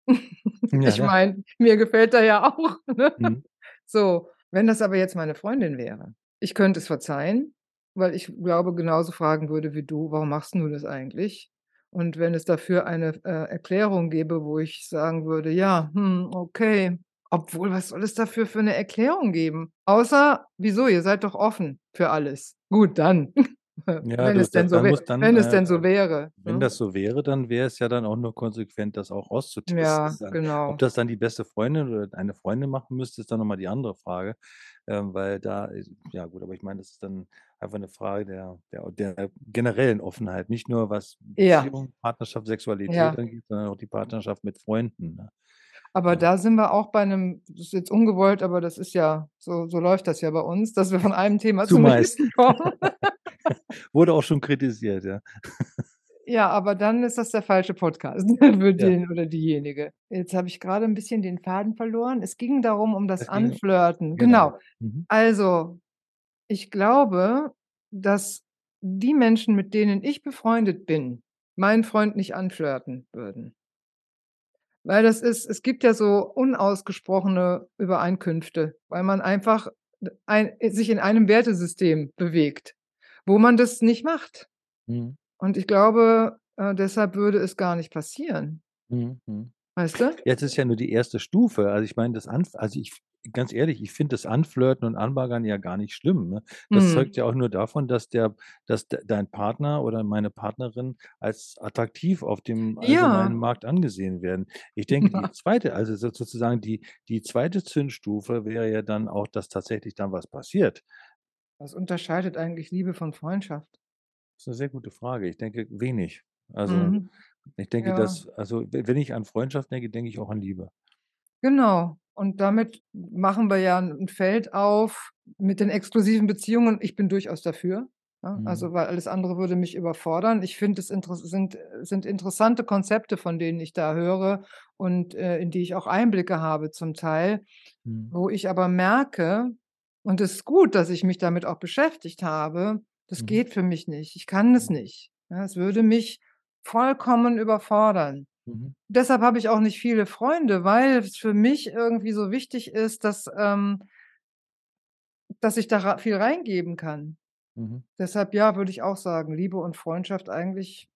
(laughs) Ja, Ich meine, mir gefällt er ja auch, ne? Mhm. So, wenn das aber jetzt meine Freundin wäre, ich könnte es verzeihen, weil ich glaube, genauso fragen würde wie du: „Warum machst du das eigentlich?“ Und wenn es dafür eine, äh, Erklärung gäbe, wo ich sagen würde: „Ja, hm, okay.“ Obwohl, was soll es dafür für 'ne Erklärung geben? Außer: „Wieso, ihr seid doch offen für alles.“ Gut, dann, (laughs) Ja, wenn es denn so dann dann, wenn es äh denn so wäre, wenn ne? das so wäre, dann wäre es ja dann auch nur konsequent, das auch auszutesten Ja, (laughs) dann. Ob genau. das dann die beste Freundin oder eine Freundin machen müsste, ist dann noch mal die andere Frage, ähm, weil da ja gut, aber ich meine, das ist dann einfach 'ne Frage der der der generellen Offenheit, nicht nur was Ja. Beziehung, Partnerschaft, Sexualität Ja. angeht, sondern auch die Partnerschaft mit Freunden, ne? Aber Ja. da sind wir auch bei 'nem das ist jetzt ungewollt, aber das ist ja so so läuft das ja bei uns, dass wir von einem Thema zum nächsten kommen. (laughs) Wurde auch schon kritisiert, ja. Ja, aber dann ist das der falsche Podcast (laughs) für Ja. den oder diejenige. Jetzt habe ich grade 'n bisschen den Faden verloren. Es ging darum, um das ging Anflirten. genau. Genau. Mhm. Also, ich glaube, dass die Menschen, mit denen ich befreundet bin, meinen Freund nicht anflirten würden. Weil das ist es gibt ja so unausgesprochene Übereinkünfte, weil man einfach ein sich in einem Wertesystem bewegt, wo man das nicht macht. Mhm. Und ich glaube, äh, deshalb würde es gar nicht passieren. Mhm, mhm. Weißt du? Es ist ja nur die 1. Stufe. Also, ich meine, das Anf also, ich ganz ehrlich, ich finde das Anflirten und Anbaggern ja gar nicht schlimm, ne? Das Mhm. zeugt ja auch nur davon, dass der dass d dein Partner oder meine Partnerin als attraktiv auf dem allgemeinen Ja. Markt angesehen werden. Ich (laughs) denke, die 2. also, so sozusagen die die 2. Zündstufe wäre ja dann auch, dass tatsächlich dann was passiert. Was unterscheidet eigentlich Liebe von Freundschaft? Das ist 'ne sehr gute Frage. Ich denke, wenig. Also, Mhm. ich denke, Ja. dass also, we wenn ich an Freundschaft denke, denke ich auch an Liebe. Genau. Und damit machen wir ja 'n 'n Feld auf mit den exklusiven Beziehungen. Ich bin durchaus dafür, ne? Mhm. Also, weil alles andere würde mich überfordern. Ich finde, es sind sind interessante Konzepte, von denen ich da höre und, äh, in die ich auch Einblicke habe zum Teil, Mhm. wo ich aber merke und es ist gut, dass ich mich damit auch beschäftigt habe, das Mhm. geht für mich nicht. Ich kann es Mhm. nicht, ne? Es würde mich vollkommen überfordern. Mhm. Deshalb habe ich auch nicht viele Freunde, weil es für mich irgendwie so wichtig ist, dass, ähm dass ich da viel reingeben kann. Mhm. Deshalb, ja, würde ich auch sagen, Liebe und Freundschaft, eigentlich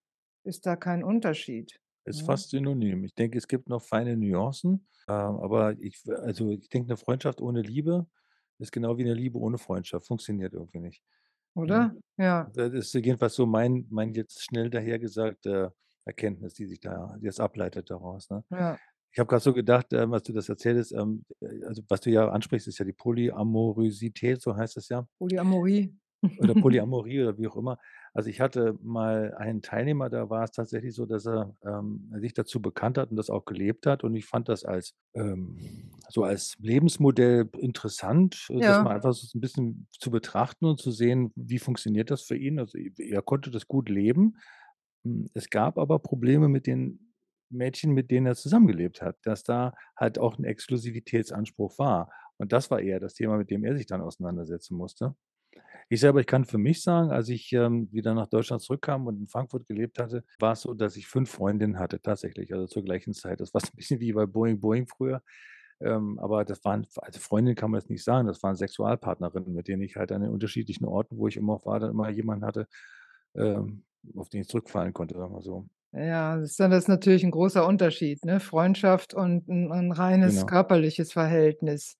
ist da kein Unterschied, Ist ne? fast synonym. Ich denke, es gibt noch feine Nuancen, äh, aber ich also, ich denke, 'ne Freundschaft ohne Liebe ist genau wie 'ne Liebe ohne Freundschaft, funktioniert irgendwie nicht, ne? Oder? Ja. Das ist jedenfalls so mein mein jetzt schnell dahergesagte Erkenntnis, die sich da jetzt ableitet daraus, ne? Ja. Ich habe grad so gedacht, ähm, als du das erzähltest, ähm, äh, also, was du ja ansprichst, ist ja die Polyamorosität, so heißt es ja. Polyamorie. Oder (laughs) Polyamorie oder wie auch immer. Also, ich hatte mal einen Teilnehmer, da war es tatsächlich so, dass er, ähm, sich dazu bekannt hat und das auch gelebt hat und ich fand das als ähm, so als Lebensmodell interessant, äh, das mal Ja. einfach so 'n bisschen zu betrachten und zu sehen, wie funktioniert das für ihn? Also, er konnte das gut leben. Hm, es gab aber Probleme mit den Mädchen, mit denen er zusammengelebt hat, dass da halt auch 'n Exklusivitätsanspruch war. Und das war eher das Thema, mit dem er sich dann auseinandersetzen musste. Ich selber, ich kann für mich sagen, als ich, ähm, wieder nach Deutschland zurückkam und in Frankfurt gelebt hatte, war es so, dass ich 5 Freundinnen hatte tatsächlich, also, zur gleichen Zeit. Das war so 'n bisschen wie bei Boeing Boeing früher, ähm, aber das waren also, Freundinnen kann man jetzt nicht sagen, das waren Sexualpartnerinnen, mit denen ich halt an den unterschiedlichen Orten, wo ich immer war, dann immer jemanden hatte, ähm, auf den ich zurückfallen konnte, sagen wir so. Ja, das ist dann das ist natürlich 'n großer Unterschied, ne? Freundschaft und 'n 'n reines Genau. körperliches Verhältnis.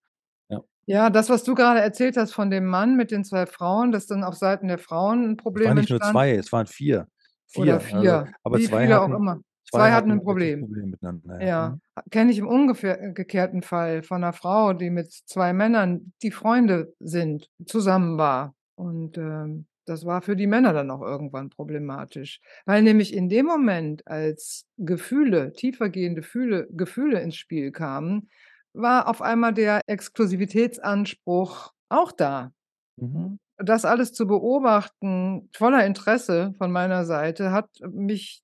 Ja. Ja, das, was du grade erzählt hast von dem Mann mit den 2 Frauen, dass dann auf Seiten der Frauen 'n Es waren Problem nicht nur entstand 2, es waren 4. oder 4, also 4, aber wie 2 viele auch hatten immer. 2 2 hatten hatten 'n wirklich Problem. Probleme miteinander, ja. Ja, Mhm. kenne ich im ungefähr gekehrten Fall von 'ner Frau, die mit 2 Männern, die Freunde sind, zusammen war Und, ähm, das war für die Männer dann auch irgendwann problematisch, weil nämlich in dem Moment, als Gefühle, tiefergehende Fühle Gefühle ins Spiel kamen, war auf einmal der Exklusivitätsanspruch auch da. Mhm. Das alles zu beobachten, voller Interesse von meiner Seite, hat mich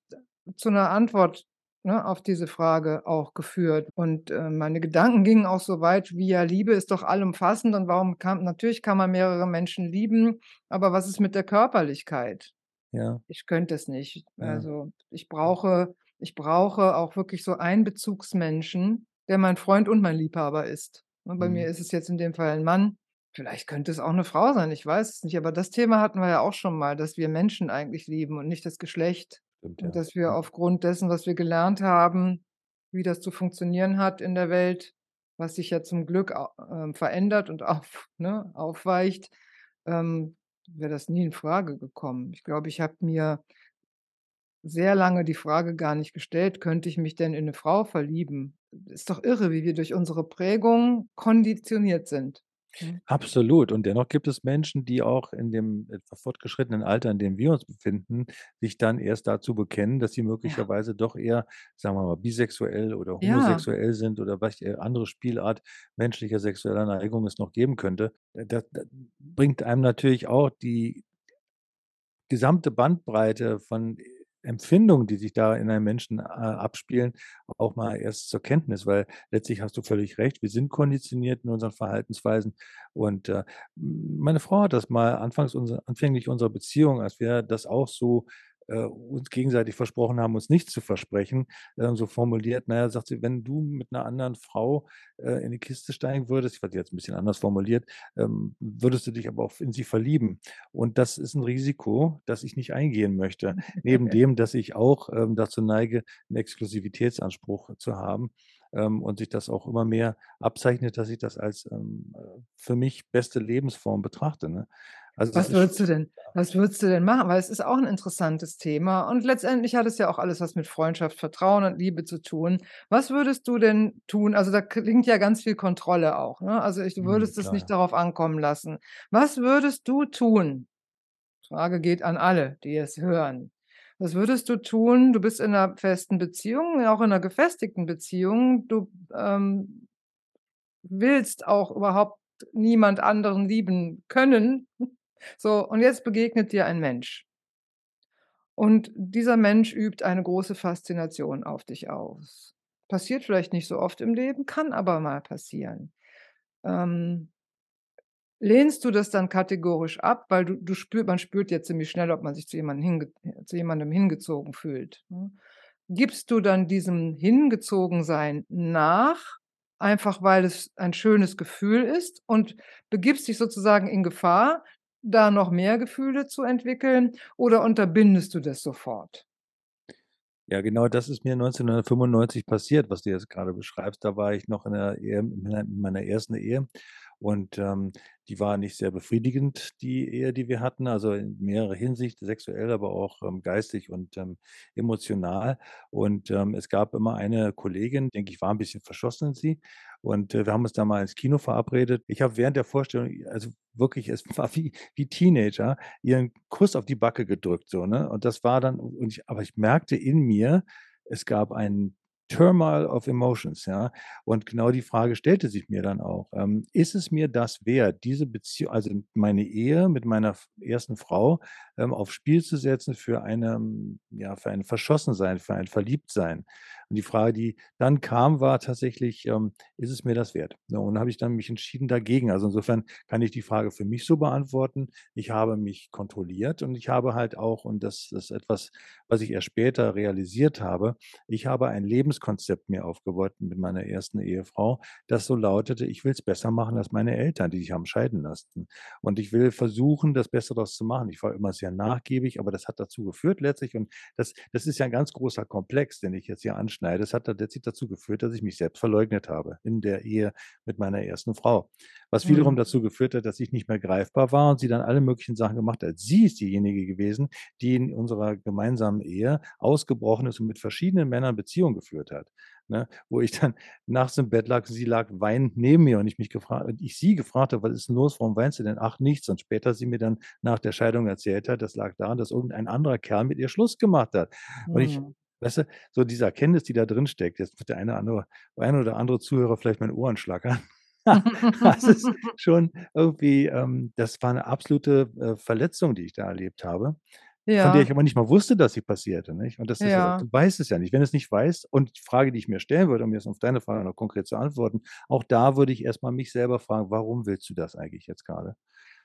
zu 'ner Antwort, ne, auf diese Frage auch geführt. Und, äh, meine Gedanken gingen auch so weit wie: „Ja, Liebe ist doch allumfassend und warum kann natürlich kann man mehrere Menschen lieben, aber was ist mit der Körperlichkeit?“ Ja. Ich könnte es nicht. Ja. Also, ich brauche ich brauche auch wirklich so einen Bezugsmenschen, der mein Freund und mein Liebhaber ist. Und bei mir Mhm. ist es jetzt in dem Fall 'n Mann. Vielleicht könnte es auch 'ne Frau sein, ich weiß es nicht, aber das Thema hatten wir ja auch schon mal, dass wir Menschen eigentlich lieben und nicht das Geschlecht. Stimmt, Und ja. dass wir aufgrund dessen, was wir gelernt haben, wie das zu funktionieren hat in der Welt, was sich ja zum Glück ähm, verändert und (laughs) auf ne, aufweicht, ähm, wäre das nie infrage gekommen. Ich glaube, ich habe mir sehr lange die Frage gar nicht gestellt: „Könnte ich mich denn in 'ne Frau verlieben?“ Ist doch irre, wie wir durch unsere Prägung konditioniert sind, ne? Absolut. Und dennoch gibt es Menschen, die auch in dem etwas fortgeschrittenen Alter, in dem wir uns befinden, sich dann erst dazu bekennen, dass sie Ja. möglicherweise doch eher, sagen wir mal, bisexuell oder Ja. homosexuell sind oder welche andere Spielart menschlicher sexueller Neigung es noch geben könnte. Äh, da da bringt einem natürlich auch die gesamte Bandbreite von Empfindungen, die sich da in einem Menschen, äh, abspielen, auch mal erst zur Kenntnis, weil letztlich hast du völlig recht, wir sind konditioniert in unseren Verhaltensweisen. Und, äh, meine Frau hat das mal anfangs unser anfänglich unserer Beziehung, als wir das auch so, uns gegenseitig versprochen haben, uns nichts zu versprechen, ähm, so formuliert. Na ja, sagt sie: „Wenn du mit 'ner anderen Frau, äh, in die Kiste steigen würdest“ ich glaube, die hat's 'n bisschen anders formuliert, ähm, „würdest du dich aber auch in sie verlieben.“ Und das ist 'n Risiko, das ich nicht eingehen möchte. (laughs) Neben dem, dass ich auch, ähm, dazu neige, 'n Exklusivitätsanspruch zu haben, ähm, und sich das auch immer mehr abzeichnet, dass ich das als, ähm, äh, für mich beste Lebensform betrachte, ne? Also, Was würdest du denn was würdest du denn machen? Weil es ist auch 'n interessantes Thema und letztendlich hat es ja auch alles was mit Freundschaft, Vertrauen und Liebe zu tun. Was würdest du denn tun? Also, da klingt ja ganz viel Kontrolle auch, ne? Also, ich du Mhm, würdest es nicht darauf ankommen lassen. Was würdest du tun? Frage geht an alle, die es hören. Was würdest du tun? Du bist in 'ner festen Beziehung, auch in 'ner gefestigten Beziehung. Du, ähm, willst auch überhaupt niemand anderen lieben können. (laughs) So, und jetzt begegnet dir ein Mensch. Und dieser Mensch übt eine große Faszination auf dich aus. Passiert vielleicht nicht so oft im Leben, kann aber mal passieren. Ähm lehnst du das dann kategorisch ab, weil du du spür man spürt ja ziemlich schnell, ob man sich zu jemandem hinge zu jemandem hingezogen fühlt, ne? Gibst du dann diesem Hingezogensein nach, einfach weil es ein schönes Gefühl ist und begibst dich sozusagen in Gefahr, da noch mehr Gefühle zu entwickeln oder unterbindest du das sofort? Ja, genau das ist mir 1995 passiert, was du jetzt grade beschreibst. Da war ich noch in Ehe in mei in meiner 1. Ehe und, ähm, die war nicht sehr befriedigend, die Ehe, die wir hatten, also, in mehrerer Hinsicht, sexuell, aber auch, ähm, geistig und, ähm, emotional. Und, ähm, es gab immer eine Kollegin, denke ich, war 'n bisschen verschossen in sie und, äh, wir haben uns da mal ins Kino verabredet. Ich habe während der Vorstellung also, wirklich, es (laughs) war wie wie Teenager, ihr 'n Kuss auf die Backe gedrückt so, ne? Und das war dann ich aber ich merkte in mir, es gab ein Turmoil of Emotions, ja? Und genau die Frage stellte sich mir dann auch, ähm: „Ist es mir das wert, diese Beziehung also, meine Ehe mit meiner 1. Frau, ähm, aufs Spiel zu setzen für eine ja, für ein Verschossensein, für ein Verliebtsein?“ Und die Frage, die dann kam, war tatsächlich, ähm: „Ist es mir das wert?“ So, und habe ich dann mich entschieden dagegen. Also, insofern kann ich die Frage für mich so beantworten. Ich habe mich kontrolliert und ich habe halt auch und das ist etwas, was ich erst später realisiert habe, ich habe ein Lebenskonzept mir aufgebaut mit meiner 1. Ehefrau, das so lautete: „Ich will's besser machen als meine Eltern, die sich haben scheiden lassen. Und ich will versuchen, das Beste draus zu machen.“ Ich war immer sehr nachgiebig, aber das hat dazu geführt letztlich und das das ist ja 'n ganz großer Komplex, den ich jetzt hier anschneide. Das hat letztlich dazu geführt, dass ich mich selbst verleugnet habe in der Ehe mit meiner 1. Frau. Was wiederum Mhm. dazu geführt hat, dass ich nicht mehr greifbar war und sie dann alle möglichen Sachen gemacht hat. Sie ist diejenige gewesen, die in unserer gemeinsamen Ehe ausgebrochen ist und mit verschiedenen Männern Beziehungen geführt hat. ne, wo ich dann (laughs) nachts im Bett lag, sie lag weinend neben mir und ich mich gefragt ich sie gefragt habe: „Was ist 'n los? Warum weinst du denn?“ „Ach, nichts.“ Und später sie mir dann nach der Scheidung erzählt hat, das lag daran, dass irgendein anderer Kerl mit ihr Schluss gemacht hat. Und ich Mhm. Weißt du, so diese Erkenntnis, die da drin steckt, jetzt wird der eine andere ein oder andere Zuhörer vielleicht mein Ohren schlackern. (laughs) Das ist (laughs) schon irgendwie ähm, das war 'ne absolute, äh, Verletzung, die ich da erlebt habe, von der ich Ja. aber nicht mal wusste, dass sie passierte, nicht? Und das ist ja Ja. du weißt es ja nicht. Wenn du's nicht weißt und die Frage, die ich mir stellen würde, um jetzt auf deine Frage noch konkret zu antworten, auch da würde ich erst mal mich selber fragen: „Warum willst du das eigentlich jetzt grade?“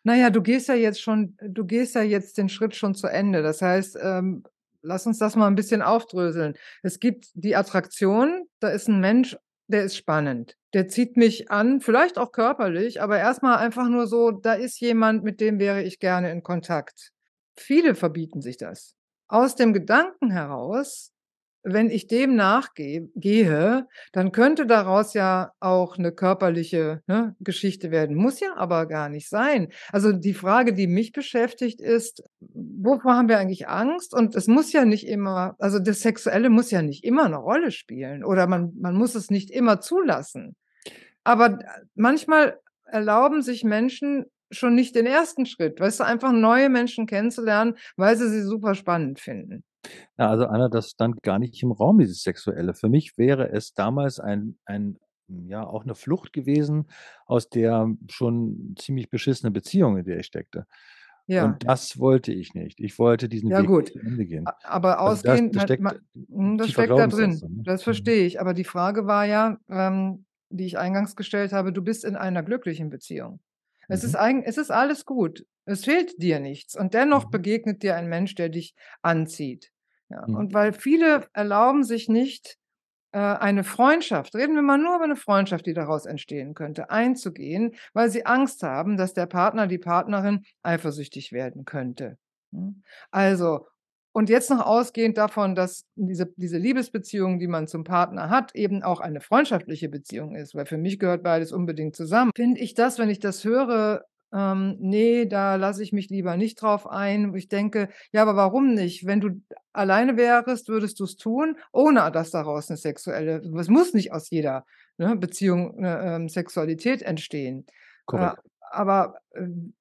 Na ja, du gehst ja jetzt schon du gehst ja jetzt den Schritt schon zu Ende. Das heißt, ähm, lass uns das mal 'n bisschen aufdröseln. Es gibt die Attraktion, da ist 'n Mensch, der ist spannend. Der zieht mich an, vielleicht auch körperlich, aber erst mal einfach nur so, da ist jemand, mit dem wäre ich gerne in Kontakt. Viele verbieten sich das. Aus dem Gedanken heraus, wenn ich dem nachgehe gehe, dann könnte daraus ja auch 'ne körperliche, ne, Geschichte werden. Muss ja aber gar nicht sein. Also, die Frage, die mich beschäftigt, ist: Wovor haben wir eigentlich Angst? Und es muss ja nicht immer also, das Sexuelle muss ja nicht immer 'ne Rolle spielen oder man man muss es nicht immer zulassen. Aber manchmal erlauben sich Menschen schon nicht den 1. Schritt, weißt du, einfach neue Menschen kennenzulernen, weil sie sie super spannend finden. Ja, also, Anna, das stand gar nicht im Raum, dieses Sexuelle. Für mich wäre es damals ein ein ja, auch 'ne Flucht gewesen aus der schon ziemlich beschissenen Beziehung, in der ich steckte. Ja. Und das wollte ich nicht. Ich wollte diesen Ja Weg gut, zu Ende gehen. a aber Also, das ausgehend da ma steckt ma 'n mhm, das tiefer steckt da drin. ne? Das Mhm. verstehe ich. Aber die Frage war ja, ähm, die ich eingangs gestellt habe, du bist in einer glücklichen Beziehung. Es ist Mhm. eigen es ist alles gut. Es fehlt dir nichts und dennoch Mhm. begegnet dir ein Mensch, der dich anzieht. Ja, Mhm. und weil viele erlauben sich nicht, äh, eine Freundschaft reden wir mal nur über 'ne Freundschaft, die daraus entstehen könnte, einzugehen, weil sie Angst haben, dass der Partner, die Partnerin eifersüchtig werden könnte, ne? Also und jetzt noch ausgehend davon, dass diese diese Liebesbeziehung, die man zum Partner hat, eben auch eine freundschaftliche Beziehung ist, weil für mich gehört beides unbedingt zusammen, finde ich das, wenn ich das höre, ähm, ne, da lasse ich mich lieber nicht drauf ein, ich denke: „Ja, aber warum nicht? Wenn du alleine wärest, würdest du's tun, ohne dass daraus 'ne sexuelle es muss nicht aus jeder, ne, Beziehung 'ne, ähm, Sexualität entstehen.“ Äh, aber, ähm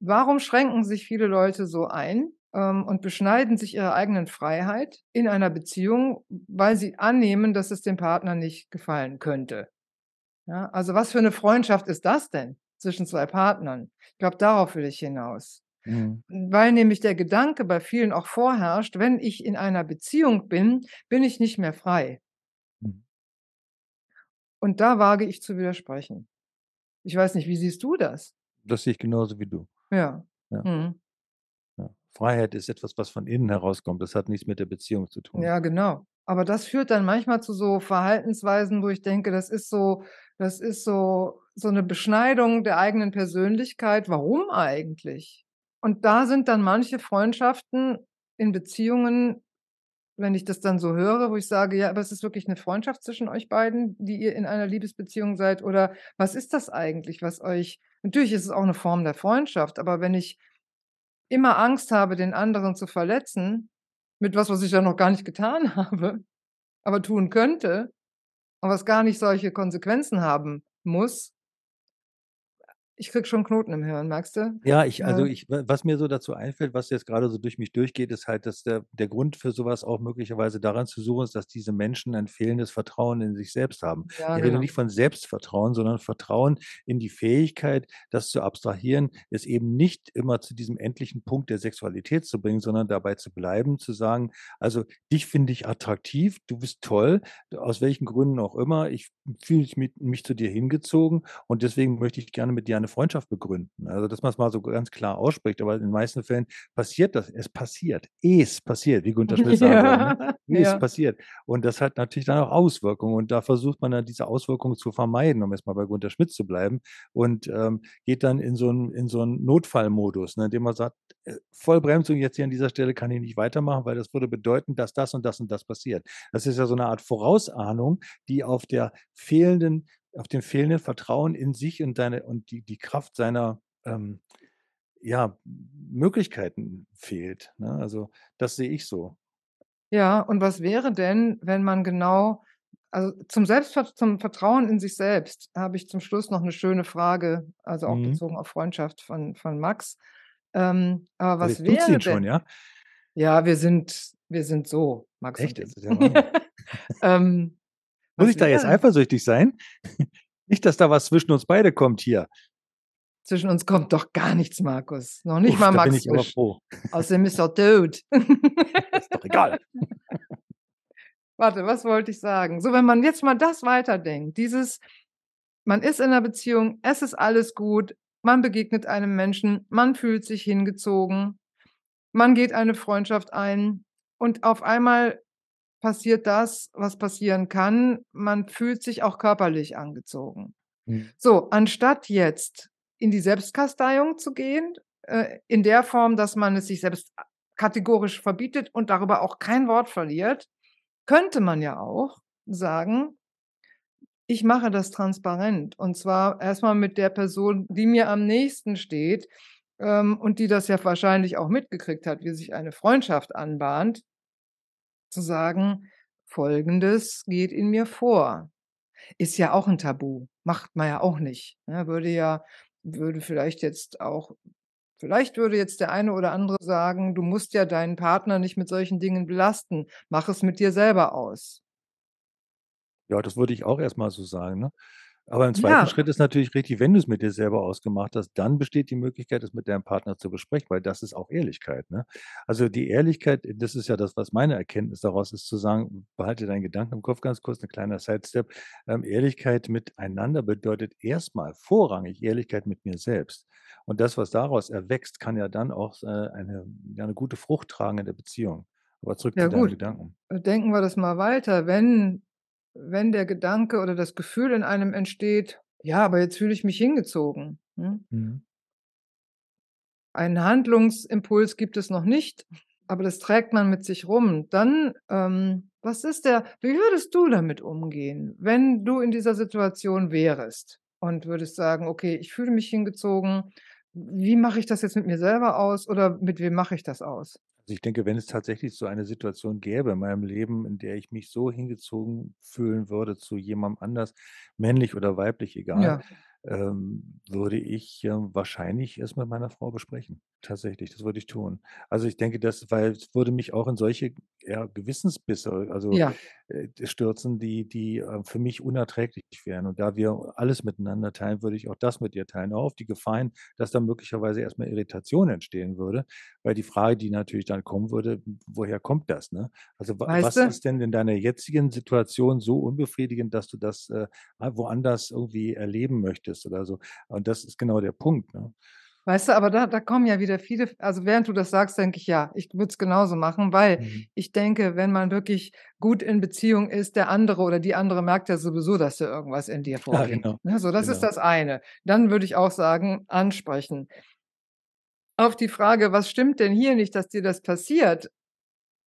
warum schränken sich viele Leute so ein, ähm, und beschneiden sich ihrer eigenen Freiheit in einer Beziehung, weil sie annehmen, dass es dem Partner nicht gefallen könnte? Ja, also, was für 'ne Freundschaft ist das denn zwischen 2 Partnern? Ich glaube, darauf will ich hinaus. Mhm. Weil nämlich der Gedanke bei vielen auch vorherrscht: „Wenn ich in einer Beziehung bin, bin ich nicht mehr frei.“ Mhm. Und da wage ich zu widersprechen. Ich weiß nicht, wie siehst du das? Das sehe ich genauso wie du. Ja. Ja. Mhm. Ja. Freiheit ist etwas, was von innen herauskommt. Das hat nichts mit der Beziehung zu tun. Ja, genau. Aber das führt dann manchmal zu so Verhaltensweisen, wo ich denke, das ist so das ist so so 'ne Beschneidung der eigenen Persönlichkeit. Warum eigentlich? Und da sind dann manche Freundschaften in Beziehungen, wenn ich das dann so höre, wo ich sage: „Ja, aber ist es wirklich 'ne Freundschaft zwischen euch beiden, die ihr in einer Liebesbeziehung seid, oder was ist das eigentlich, was euch“ natürlich ist es auch 'ne Form der Freundschaft, aber wenn ich immer Angst habe, den anderen zu verletzen mit was, was ich ja noch gar nicht getan (laughs) habe, aber tun könnte und was gar nicht solche Konsequenzen haben muss ich kriege schon Knoten im Hirn, merkst du? Ja, ich also, ich wa was mir so dazu einfällt, was jetzt grade so durch mich durchgeht, ist halt, dass der der Grund für so was auch möglicherweise daran zu suchen ist, dass diese Menschen ein fehlendes Vertrauen in sich selbst haben. Ja, Ich rede genau. nicht von Selbstvertrauen, sondern Vertrauen in die Fähigkeit, das zu abstrahieren, es eben nicht immer zu diesem endlichen Punkt der Sexualität zu bringen, sondern dabei zu bleiben, zu sagen: „Also, dich finde ich attraktiv, du bist toll, aus welchen Gründen auch immer. Ich fühle ich mi mich zu dir hingezogen und deswegen möchte ich gerne mit dir eine Freundschaft begründen.“ Also, dass man's mal so ganz klar ausspricht, aber in den meisten Fällen passiert das. Es passiert. Es passiert, wie Günther Schmidt (laughs) sagen würde, ne? Ja, Es ja. passiert. Und das hat natürlich dann auch Auswirkungen und da versucht man dann diese Auswirkungen zu vermeiden, um jetzt mal bei Günther Schmidt zu bleiben und, ähm, geht dann in so 'n in so Notfallmodus, ne, indem man sagt: „Äh, Vollbremsung jetzt hier an dieser Stelle kann ich nicht weitermachen, weil das würde bedeuten, dass das und das und das passiert.“ Das ist ja so 'ne Art Vorausahnung, die auf der fehlenden auf dem fehlenden Vertrauen in sich und deine und die die Kraft seiner, ähm, ja, Möglichkeiten fehlt, ne? Also, das sehe ich so. Ja, und was wäre denn, wenn man genau also zum Selbstvert zum Vertrauen in sich selbst habe ich zum Schluss noch eine schöne Frage, also auch Mhm. bezogen auf Freundschaft von von Max. Ähm, aber Also, was wäre ihn schon, denn ja? ja, wir sind wir sind so, Max Echt? und Das ich. ist ja. (laughs) Ähm, Muss ich da jetzt eifersüchtig sein? (laughs) Nicht, dass da was zwischen uns beide kommt hier. zwischen uns kommt doch gar nichts, Markus. Noch nicht Uff, mal da bin Max ich aber froh. Außerdem ist er (laughs) tot. Ist doch egal. (laughs) Warte, was wollte ich sagen? So, wenn man jetzt mal das weiterdenkt, dieses man ist in 'ner Beziehung, es ist alles gut, man begegnet einem Menschen, man fühlt sich hingezogen, man geht eine Freundschaft ein und auf einmal passiert das, was passieren kann, man fühlt sich auch körperlich angezogen. Mhm. So, anstatt jetzt in die Selbstkasteiung zu gehen, äh, in der Form, dass man es sich selbst kategorisch verbietet und darüber auch kein Wort verliert, könnte man ja auch sagen: „Ich mache das transparent.“ Und zwar erst mal mit der Person, die mir am nächsten steht, ähm, und die das ja wahrscheinlich auch mitgekriegt hat, wie sich eine Freundschaft anbahnt. Zu sagen: „Folgendes geht in mir vor.“ Ist ja auch 'n Tabu, macht man ja auch nicht, ne? Würde ja würde vielleicht jetzt auch vielleicht würde jetzt der eine oder andere sagen: „Du musst ja deinen Partner nicht mit solchen Dingen belasten. Mach es mit dir selber aus.“ Ja, das würde ich auch erst mal so sagen, ne? Aber im zweiten Ja. Schritt ist natürlich richtig, wenn du's mit dir selber ausgemacht hast, dann besteht die Möglichkeit, es mit deinem Partner zu besprechen, weil das ist auch Ehrlichkeit, ne? Also, die Ehrlichkeit, das ist ja das, was meine Erkenntnis daraus ist, zu sagen: „Behalte deinen Gedanken im Kopf“, ganz kurz 'n kleiner Sidestep. Ähm, Ehrlichkeit miteinander bedeutet erst mal vorrangig Ehrlichkeit mit mir selbst. Und das, was daraus erwächst, kann ja dann auch, äh, eine ja, 'ne gute Frucht tragen in der Beziehung. Aber zurück Ja zu deinem gut, Gedanken. äh, denken wir das mal weiter. Wenn wenn der Gedanke oder das Gefühl in einem entsteht: „Ja, aber jetzt fühle ich mich hingezogen“, ne? Mhm. Einen Handlungsimpuls gibt es noch nicht, aber das trägt man mit sich rum. Dann, ähm, was ist der wie würdest du damit umgehen, wenn du in dieser Situation wärest und würdest sagen: „Okay, ich fühle mich hingezogen. Wie mache ich das jetzt mit mir selber aus oder mit wem mache ich das aus?“ Also, ich denke, wenn es tatsächlich so eine Situation gäbe in meinem Leben, in der ich mich so hingezogen fühlen würde zu jemandem anders, männlich oder weiblich, egal, Ja. ähm, würde ich, ähm, wahrscheinlich es mit meiner Frau besprechen. Tatsächlich, das würde ich tun. Also, ich denke, das weil es würde mich auch in solche, ja, Gewissensbisse, also, Ja. äh, stürzen, die die, äh, für mich unerträglich wären. Und da wir alles miteinander teilen, würde ich auch das mit ihr teilen, auch auf die Gefahr hin, dass da möglicherweise erst mal Irritation entstehen würde, weil die Frage, die natürlich dann kommen würde: „Woher kommt das“, ne? Also, wa Weißt was du ist denn in deiner jetzigen Situation so unbefriedigend, dass du das, äh, woanders irgendwie erleben möchtest oder so? Und das ist genau der Punkt, ne? Weißt du, aber da da kommen ja wieder viele also, während du das sagst, denke ich: „Ja, ich würde es genauso machen“, weil Mhm. ich denke, wenn man wirklich gut in Beziehung ist, der andere oder die andere merkt ja sowieso, dass da irgendwas in dir Ja, vorgeht, genau, ne? So, das ist genau. das eine. Dann würde ich auch sagen, ansprechen. Auf die Frage: „Was stimmt denn hier nicht, dass dir das passiert?“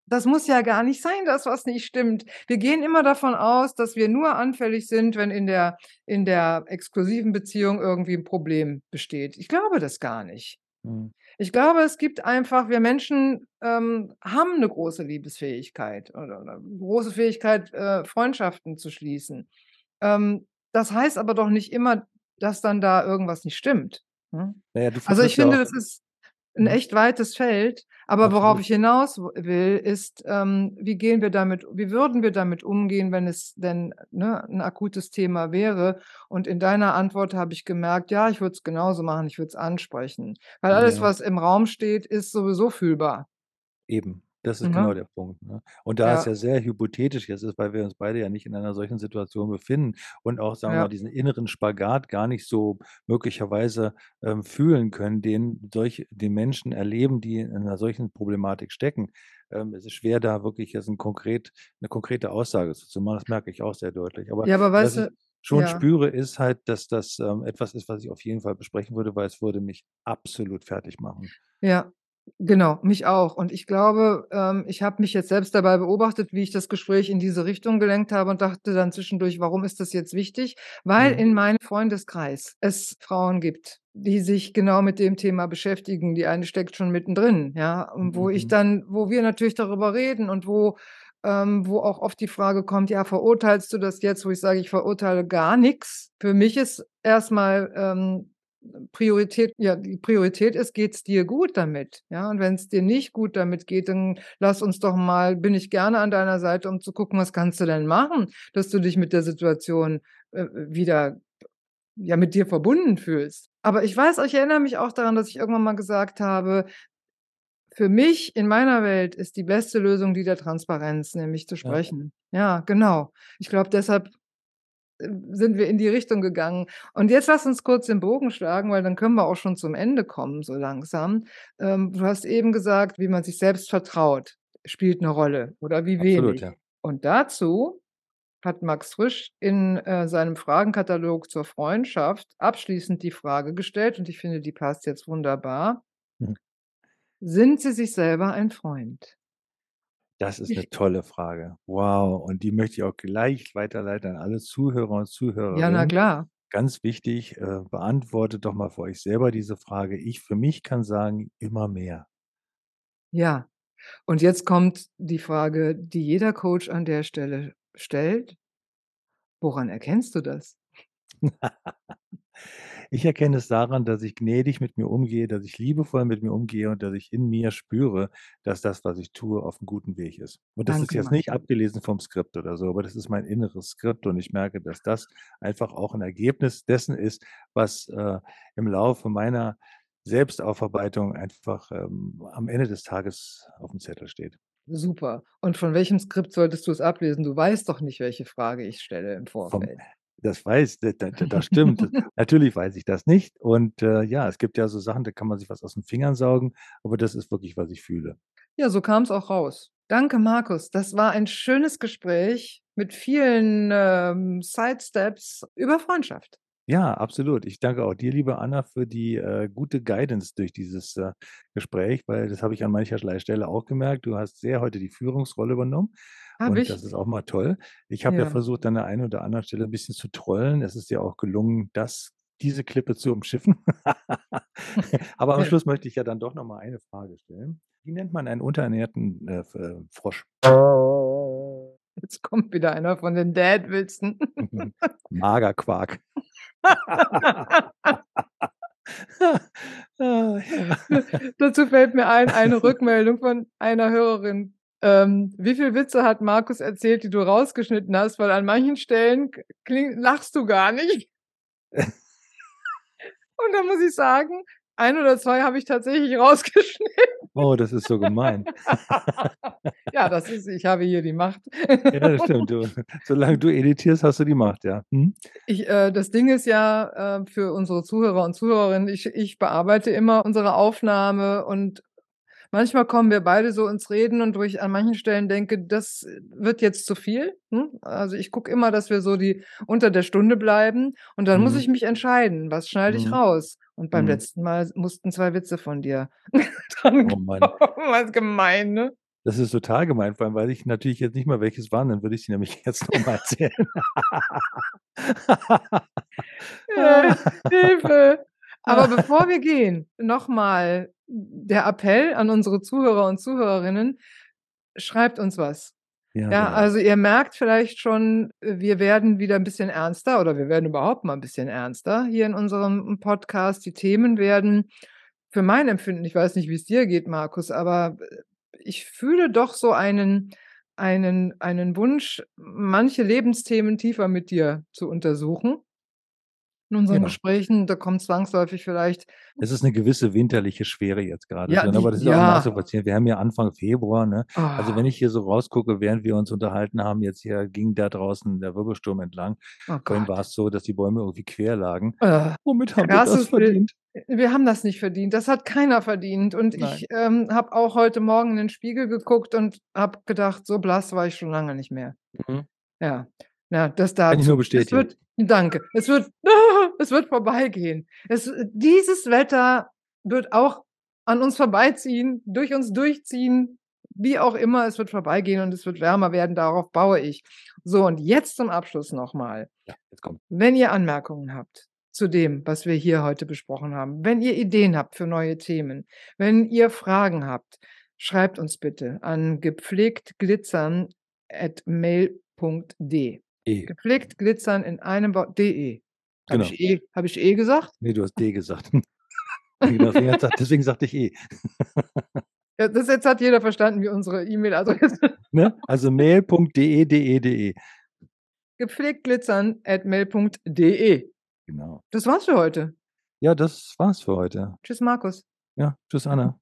Das muss ja gar nicht sein, dass was nicht stimmt. Wir gehen immer davon aus, dass wir nur anfällig sind, wenn in der in der exklusiven Beziehung irgendwie 'n Problem besteht. Ich glaube das gar nicht. Mhm. Ich glaube, es gibt einfach wir Menschen, ähm, haben 'ne große Liebesfähigkeit oder oder große Fähigkeit, äh, Freundschaften zu schließen. Ähm, das heißt aber doch nicht immer, dass dann da irgendwas nicht stimmt, ne? Na ja, du Also, ich ja finde, das ist 'n Mhm. echt weites Feld, aber worauf Absolut. ich hinaus will, ist, ähm, wie gehen wir damit wie würden wir damit umgehen, wenn es denn, ne, 'n akutes Thema wäre? Und in deiner Antwort habe ich gemerkt, ja, ich würde es genauso machen, ich würde es ansprechen. Weil alles, Ja. was im Raum steht, ist sowieso fühlbar. Eben, das ist genau Ne? der Punkt, ne? Und da es Ja. ja sehr hypothetisch jetzt ist, weil wir uns beide ja nicht in einer solchen Situation befinden und auch, sagen wir mal, Ja. diesen inneren Spagat gar nicht so möglicherweise, ähm, fühlen können, den solche die Menschen erleben, die in 'ner solchen Problematik stecken. Ähm, es ist schwer, da wirklich jetzt 'n konkret 'ne konkrete Aussage zu zu machen. Das merke ich auch sehr deutlich. Aber Ja, aber was weißt ich du schon ja. spüre, ist halt, dass das, ähm, etwas ist, was ich auf jeden Fall besprechen würde, weil es würde mich absolut fertigmachen. Ja, genau, mich auch. Und ich glaube, ähm, ich habe mich jetzt selbst dabei beobachtet, wie ich das Gespräch in diese Richtung gelenkt habe und dachte dann zwischendurch: „Warum ist das jetzt wichtig?“ Weil Mhm. in meinem Freundeskreis es Frauen gibt, die sich genau mit dem Thema beschäftigen. Die eine steckt schon mittendrin, ja? Und wo ich Mhm. dann wo wir natürlich darüber reden und wo ähm, wo auch oft die Frage kommt: „Ja, verurteilst du das jetzt?“ Wo ich sage: „Ich verurteile gar nix.“ Für mich ist erstmal ähm, Priorität ja, die Priorität ist: Geht's dir gut damit, ja? Und wenn's dir nicht gut damit geht, dann lass uns doch mal bin ich gerne an deiner Seite, um zu gucken, was kannst du denn machen, dass du dich mit der Situation, äh, wieder ja, mit dir verbunden fühlst. Aber ich weiß ich erinnere mich auch daran, dass ich irgendwann mal gesagt habe: „Für mich in meiner Welt ist die beste Lösung die der Transparenz, nämlich zu Ja. sprechen.“ Ja, genau. Ich glaube, deshalb, sind wir in die Richtung gegangen. Und jetzt lass uns kurz den Bogen schlagen, weil dann können wir auch schon zum Ende kommen so langsam. Ähm, du hast eben gesagt, wie man sich selbst vertraut, spielt 'ne Rolle oder wie Absolut, wenig. ja. Und dazu hat Max Frisch in, äh, seinem Fragenkatalog zur Freundschaft abschließend die Frage gestellt und ich finde, die passt jetzt wunderbar. Mhm. Sind Sie sich selber ein Freund? Das ist Ich 'ne (laughs) tolle Frage. Wow, und die möchte ich auch gleich weiterleiten an alle Zuhörer und Ja, na Zuhörerinnen. klar. Ganz wichtig, äh, beantwortet doch mal für euch selber diese Frage. Ich für mich kann sagen, immer mehr. Ja. Und jetzt kommt die Frage, die jeder Coach an der Stelle stellt. Woran erkennst du das? (laughs) (laughs) Ich erkenne es daran, dass ich gnädig mit mir umgehe, dass ich liebevoll mit mir umgehe und dass ich in mir spüre, dass das, was ich tue, auf'm guten Weg ist. Und das ist Danke, jetzt nicht abgelesen vom Skript oder so, aber das ist mein inneres Skript und ich merke, dass das einfach auch 'n Ergebnis dessen ist, was, äh, im Laufe meiner Selbstaufarbeitung einfach, ähm, am Ende des Tages auf'm Zettel steht. Super. Und von welchem Skript solltest du es ablesen? Du weißt doch nicht, welche Frage ich stelle im Vom Vorfeld. Das weiß d d das (laughs) stimmt. Natürlich weiß ich das nicht und, äh, ja, es gibt ja so Sachen, da kann man sich was aus den Fingern saugen, aber das ist wirklich, was ich fühle. Ja, so kam's auch raus. Danke, Markus. Das war ein schönes Gespräch mit vielen, ähm, Sidesteps über Freundschaft. Ja, absolut. Ich danke auch dir, liebe Anna, für die, äh, gute Guidance durch dieses, äh, Gespräch, weil das habe ich an mancherlei Stelle auch gemerkt. Du hast sehr heute die Führungsrolle übernommen Habe und ich? das ist auch mal toll. Ich habe ja Ja. versucht, an der einen oder anderen Stelle 'n bisschen zu trollen. Es ist dir auch gelungen, das diese Klippe zu umschiffen. (laughs) Aber am. (laughs) Schluss möchte ich ja dann doch noch mal eine Frage stellen. Wie nennt man einen unterernährten, äh, äh, Frosch? Jetzt kommt wieder einer von den Dad-Witzen. (laughs) Magerquark. (laughs) (laughs) Dazu fällt mir ein, eine Rückmeldung von einer Hörerin. Ähm, wie viel Witze hat Markus erzählt, die du rausgeschnitten hast, weil an manchen Stellen kling lachst du gar nicht. (laughs) Und da muss ich sagen, 1 oder 2 habe ich tatsächlich rausgeschnitten. Oh, das ist so gemein. (laughs) Ja, das ist ich habe hier die Macht. Ja, das stimmt. Du solange du editierst, hast du die Macht, ja. Mhm. Ich äh, das Ding ist ja, äh, für unsere Zuhörer und Zuhörerinnen, ich ich bearbeite immer unsere Aufnahme und manchmal kommen wir beide so ins Reden und wo ich an manchen Stellen denke, das wird jetzt zu viel, hm? Also, ich gucke immer, dass wir so die unter der Stunde bleiben und dann muss Mhm. ich mich entscheiden, was schneide ich Mhm. raus? Und beim Mhm. letzten Mal mussten 2 Witze von dir dran (laughs) Oh Mann. Was gemein, ne? Das ist total gemein, vor allem weiß ich natürlich jetzt nicht mal, welches waren, dann würde ich sie nämlich (laughs) jetzt noch mal erzählen. Äh, (laughs) Hilfe. Aber bevor wir gehen, noch mal der Appell an unsere Zuhörer und Zuhörerinnen: Schreibt uns was. Ja, Ja, genau. also, ihr merkt vielleicht schon, wir werden wieder 'n bisschen ernster oder wir werden überhaupt mal 'n bisschen ernster hier in unserem Podcast. Die Themen werden für mein Empfinden ich weiß nicht, wie's dir geht, Markus, aber, äh, ich fühle doch so einen einen einen Wunsch, manche Lebensthemen tiefer mit dir zu untersuchen. In unseren Ja. Gesprächen, da kommt zwangsläufig vielleicht Es ist 'ne gewisse winterliche Schwere jetzt grade Ja, drin, die aber das ist auch ja. nachzuvollziehen. Wir haben ja Anfang Februar, ne? Also, wenn Ah. ich hier so rausgucke, während wir uns unterhalten haben, jetzt hier ging da draußen der Wirbelsturm entlang. Oh Vorhin Gott. war's so, dass die Bäume irgendwie quer lagen. Äh, Womit haben wir das krasses Bild. verdient? Wir haben das nicht verdient. Das hat keiner verdient. Und Nein. ich, ähm, habe auch heute Morgen in den Spiegel geguckt und habe gedacht: „So blass war ich schon lange nicht mehr.“ Mhm. Ja, ja, das Kann ich nur Es bestätigen. wird danke. Es wird (laughs) es wird vorbeigehen. Es äh, dieses Wetter wird auch an uns vorbeiziehen, durch uns durchziehen, wie auch immer. Es wird vorbeigehen und es wird wärmer werden, darauf baue ich. So, und jetzt zum Abschluss noch mal. Ja, jetzt komm. Wenn ihr Anmerkungen habt zu dem, was wir hier heute besprochen haben, wenn ihr Ideen habt für neue Themen, wenn ihr Fragen habt, schreibt uns bitte an gepflegtglitzern at mail.de. Gepflegt glitzern in einem Wort. De. Habe Genau. ich, eh, hab ich eh gesagt? Nee, du hast D gesagt. (laughs) Genau, deswegen, sagte ich E. (laughs) Ja, das jetzt hat jeder verstanden, wie unsere E-Mail-Adresse. (laughs) Ne? Also mail.de, de, de. Gepflegt glitzern at mail.de. Genau. Das war's für heute. Ja, das war's für heute. Tschüss, Markus. Ja, tschüss, Anna.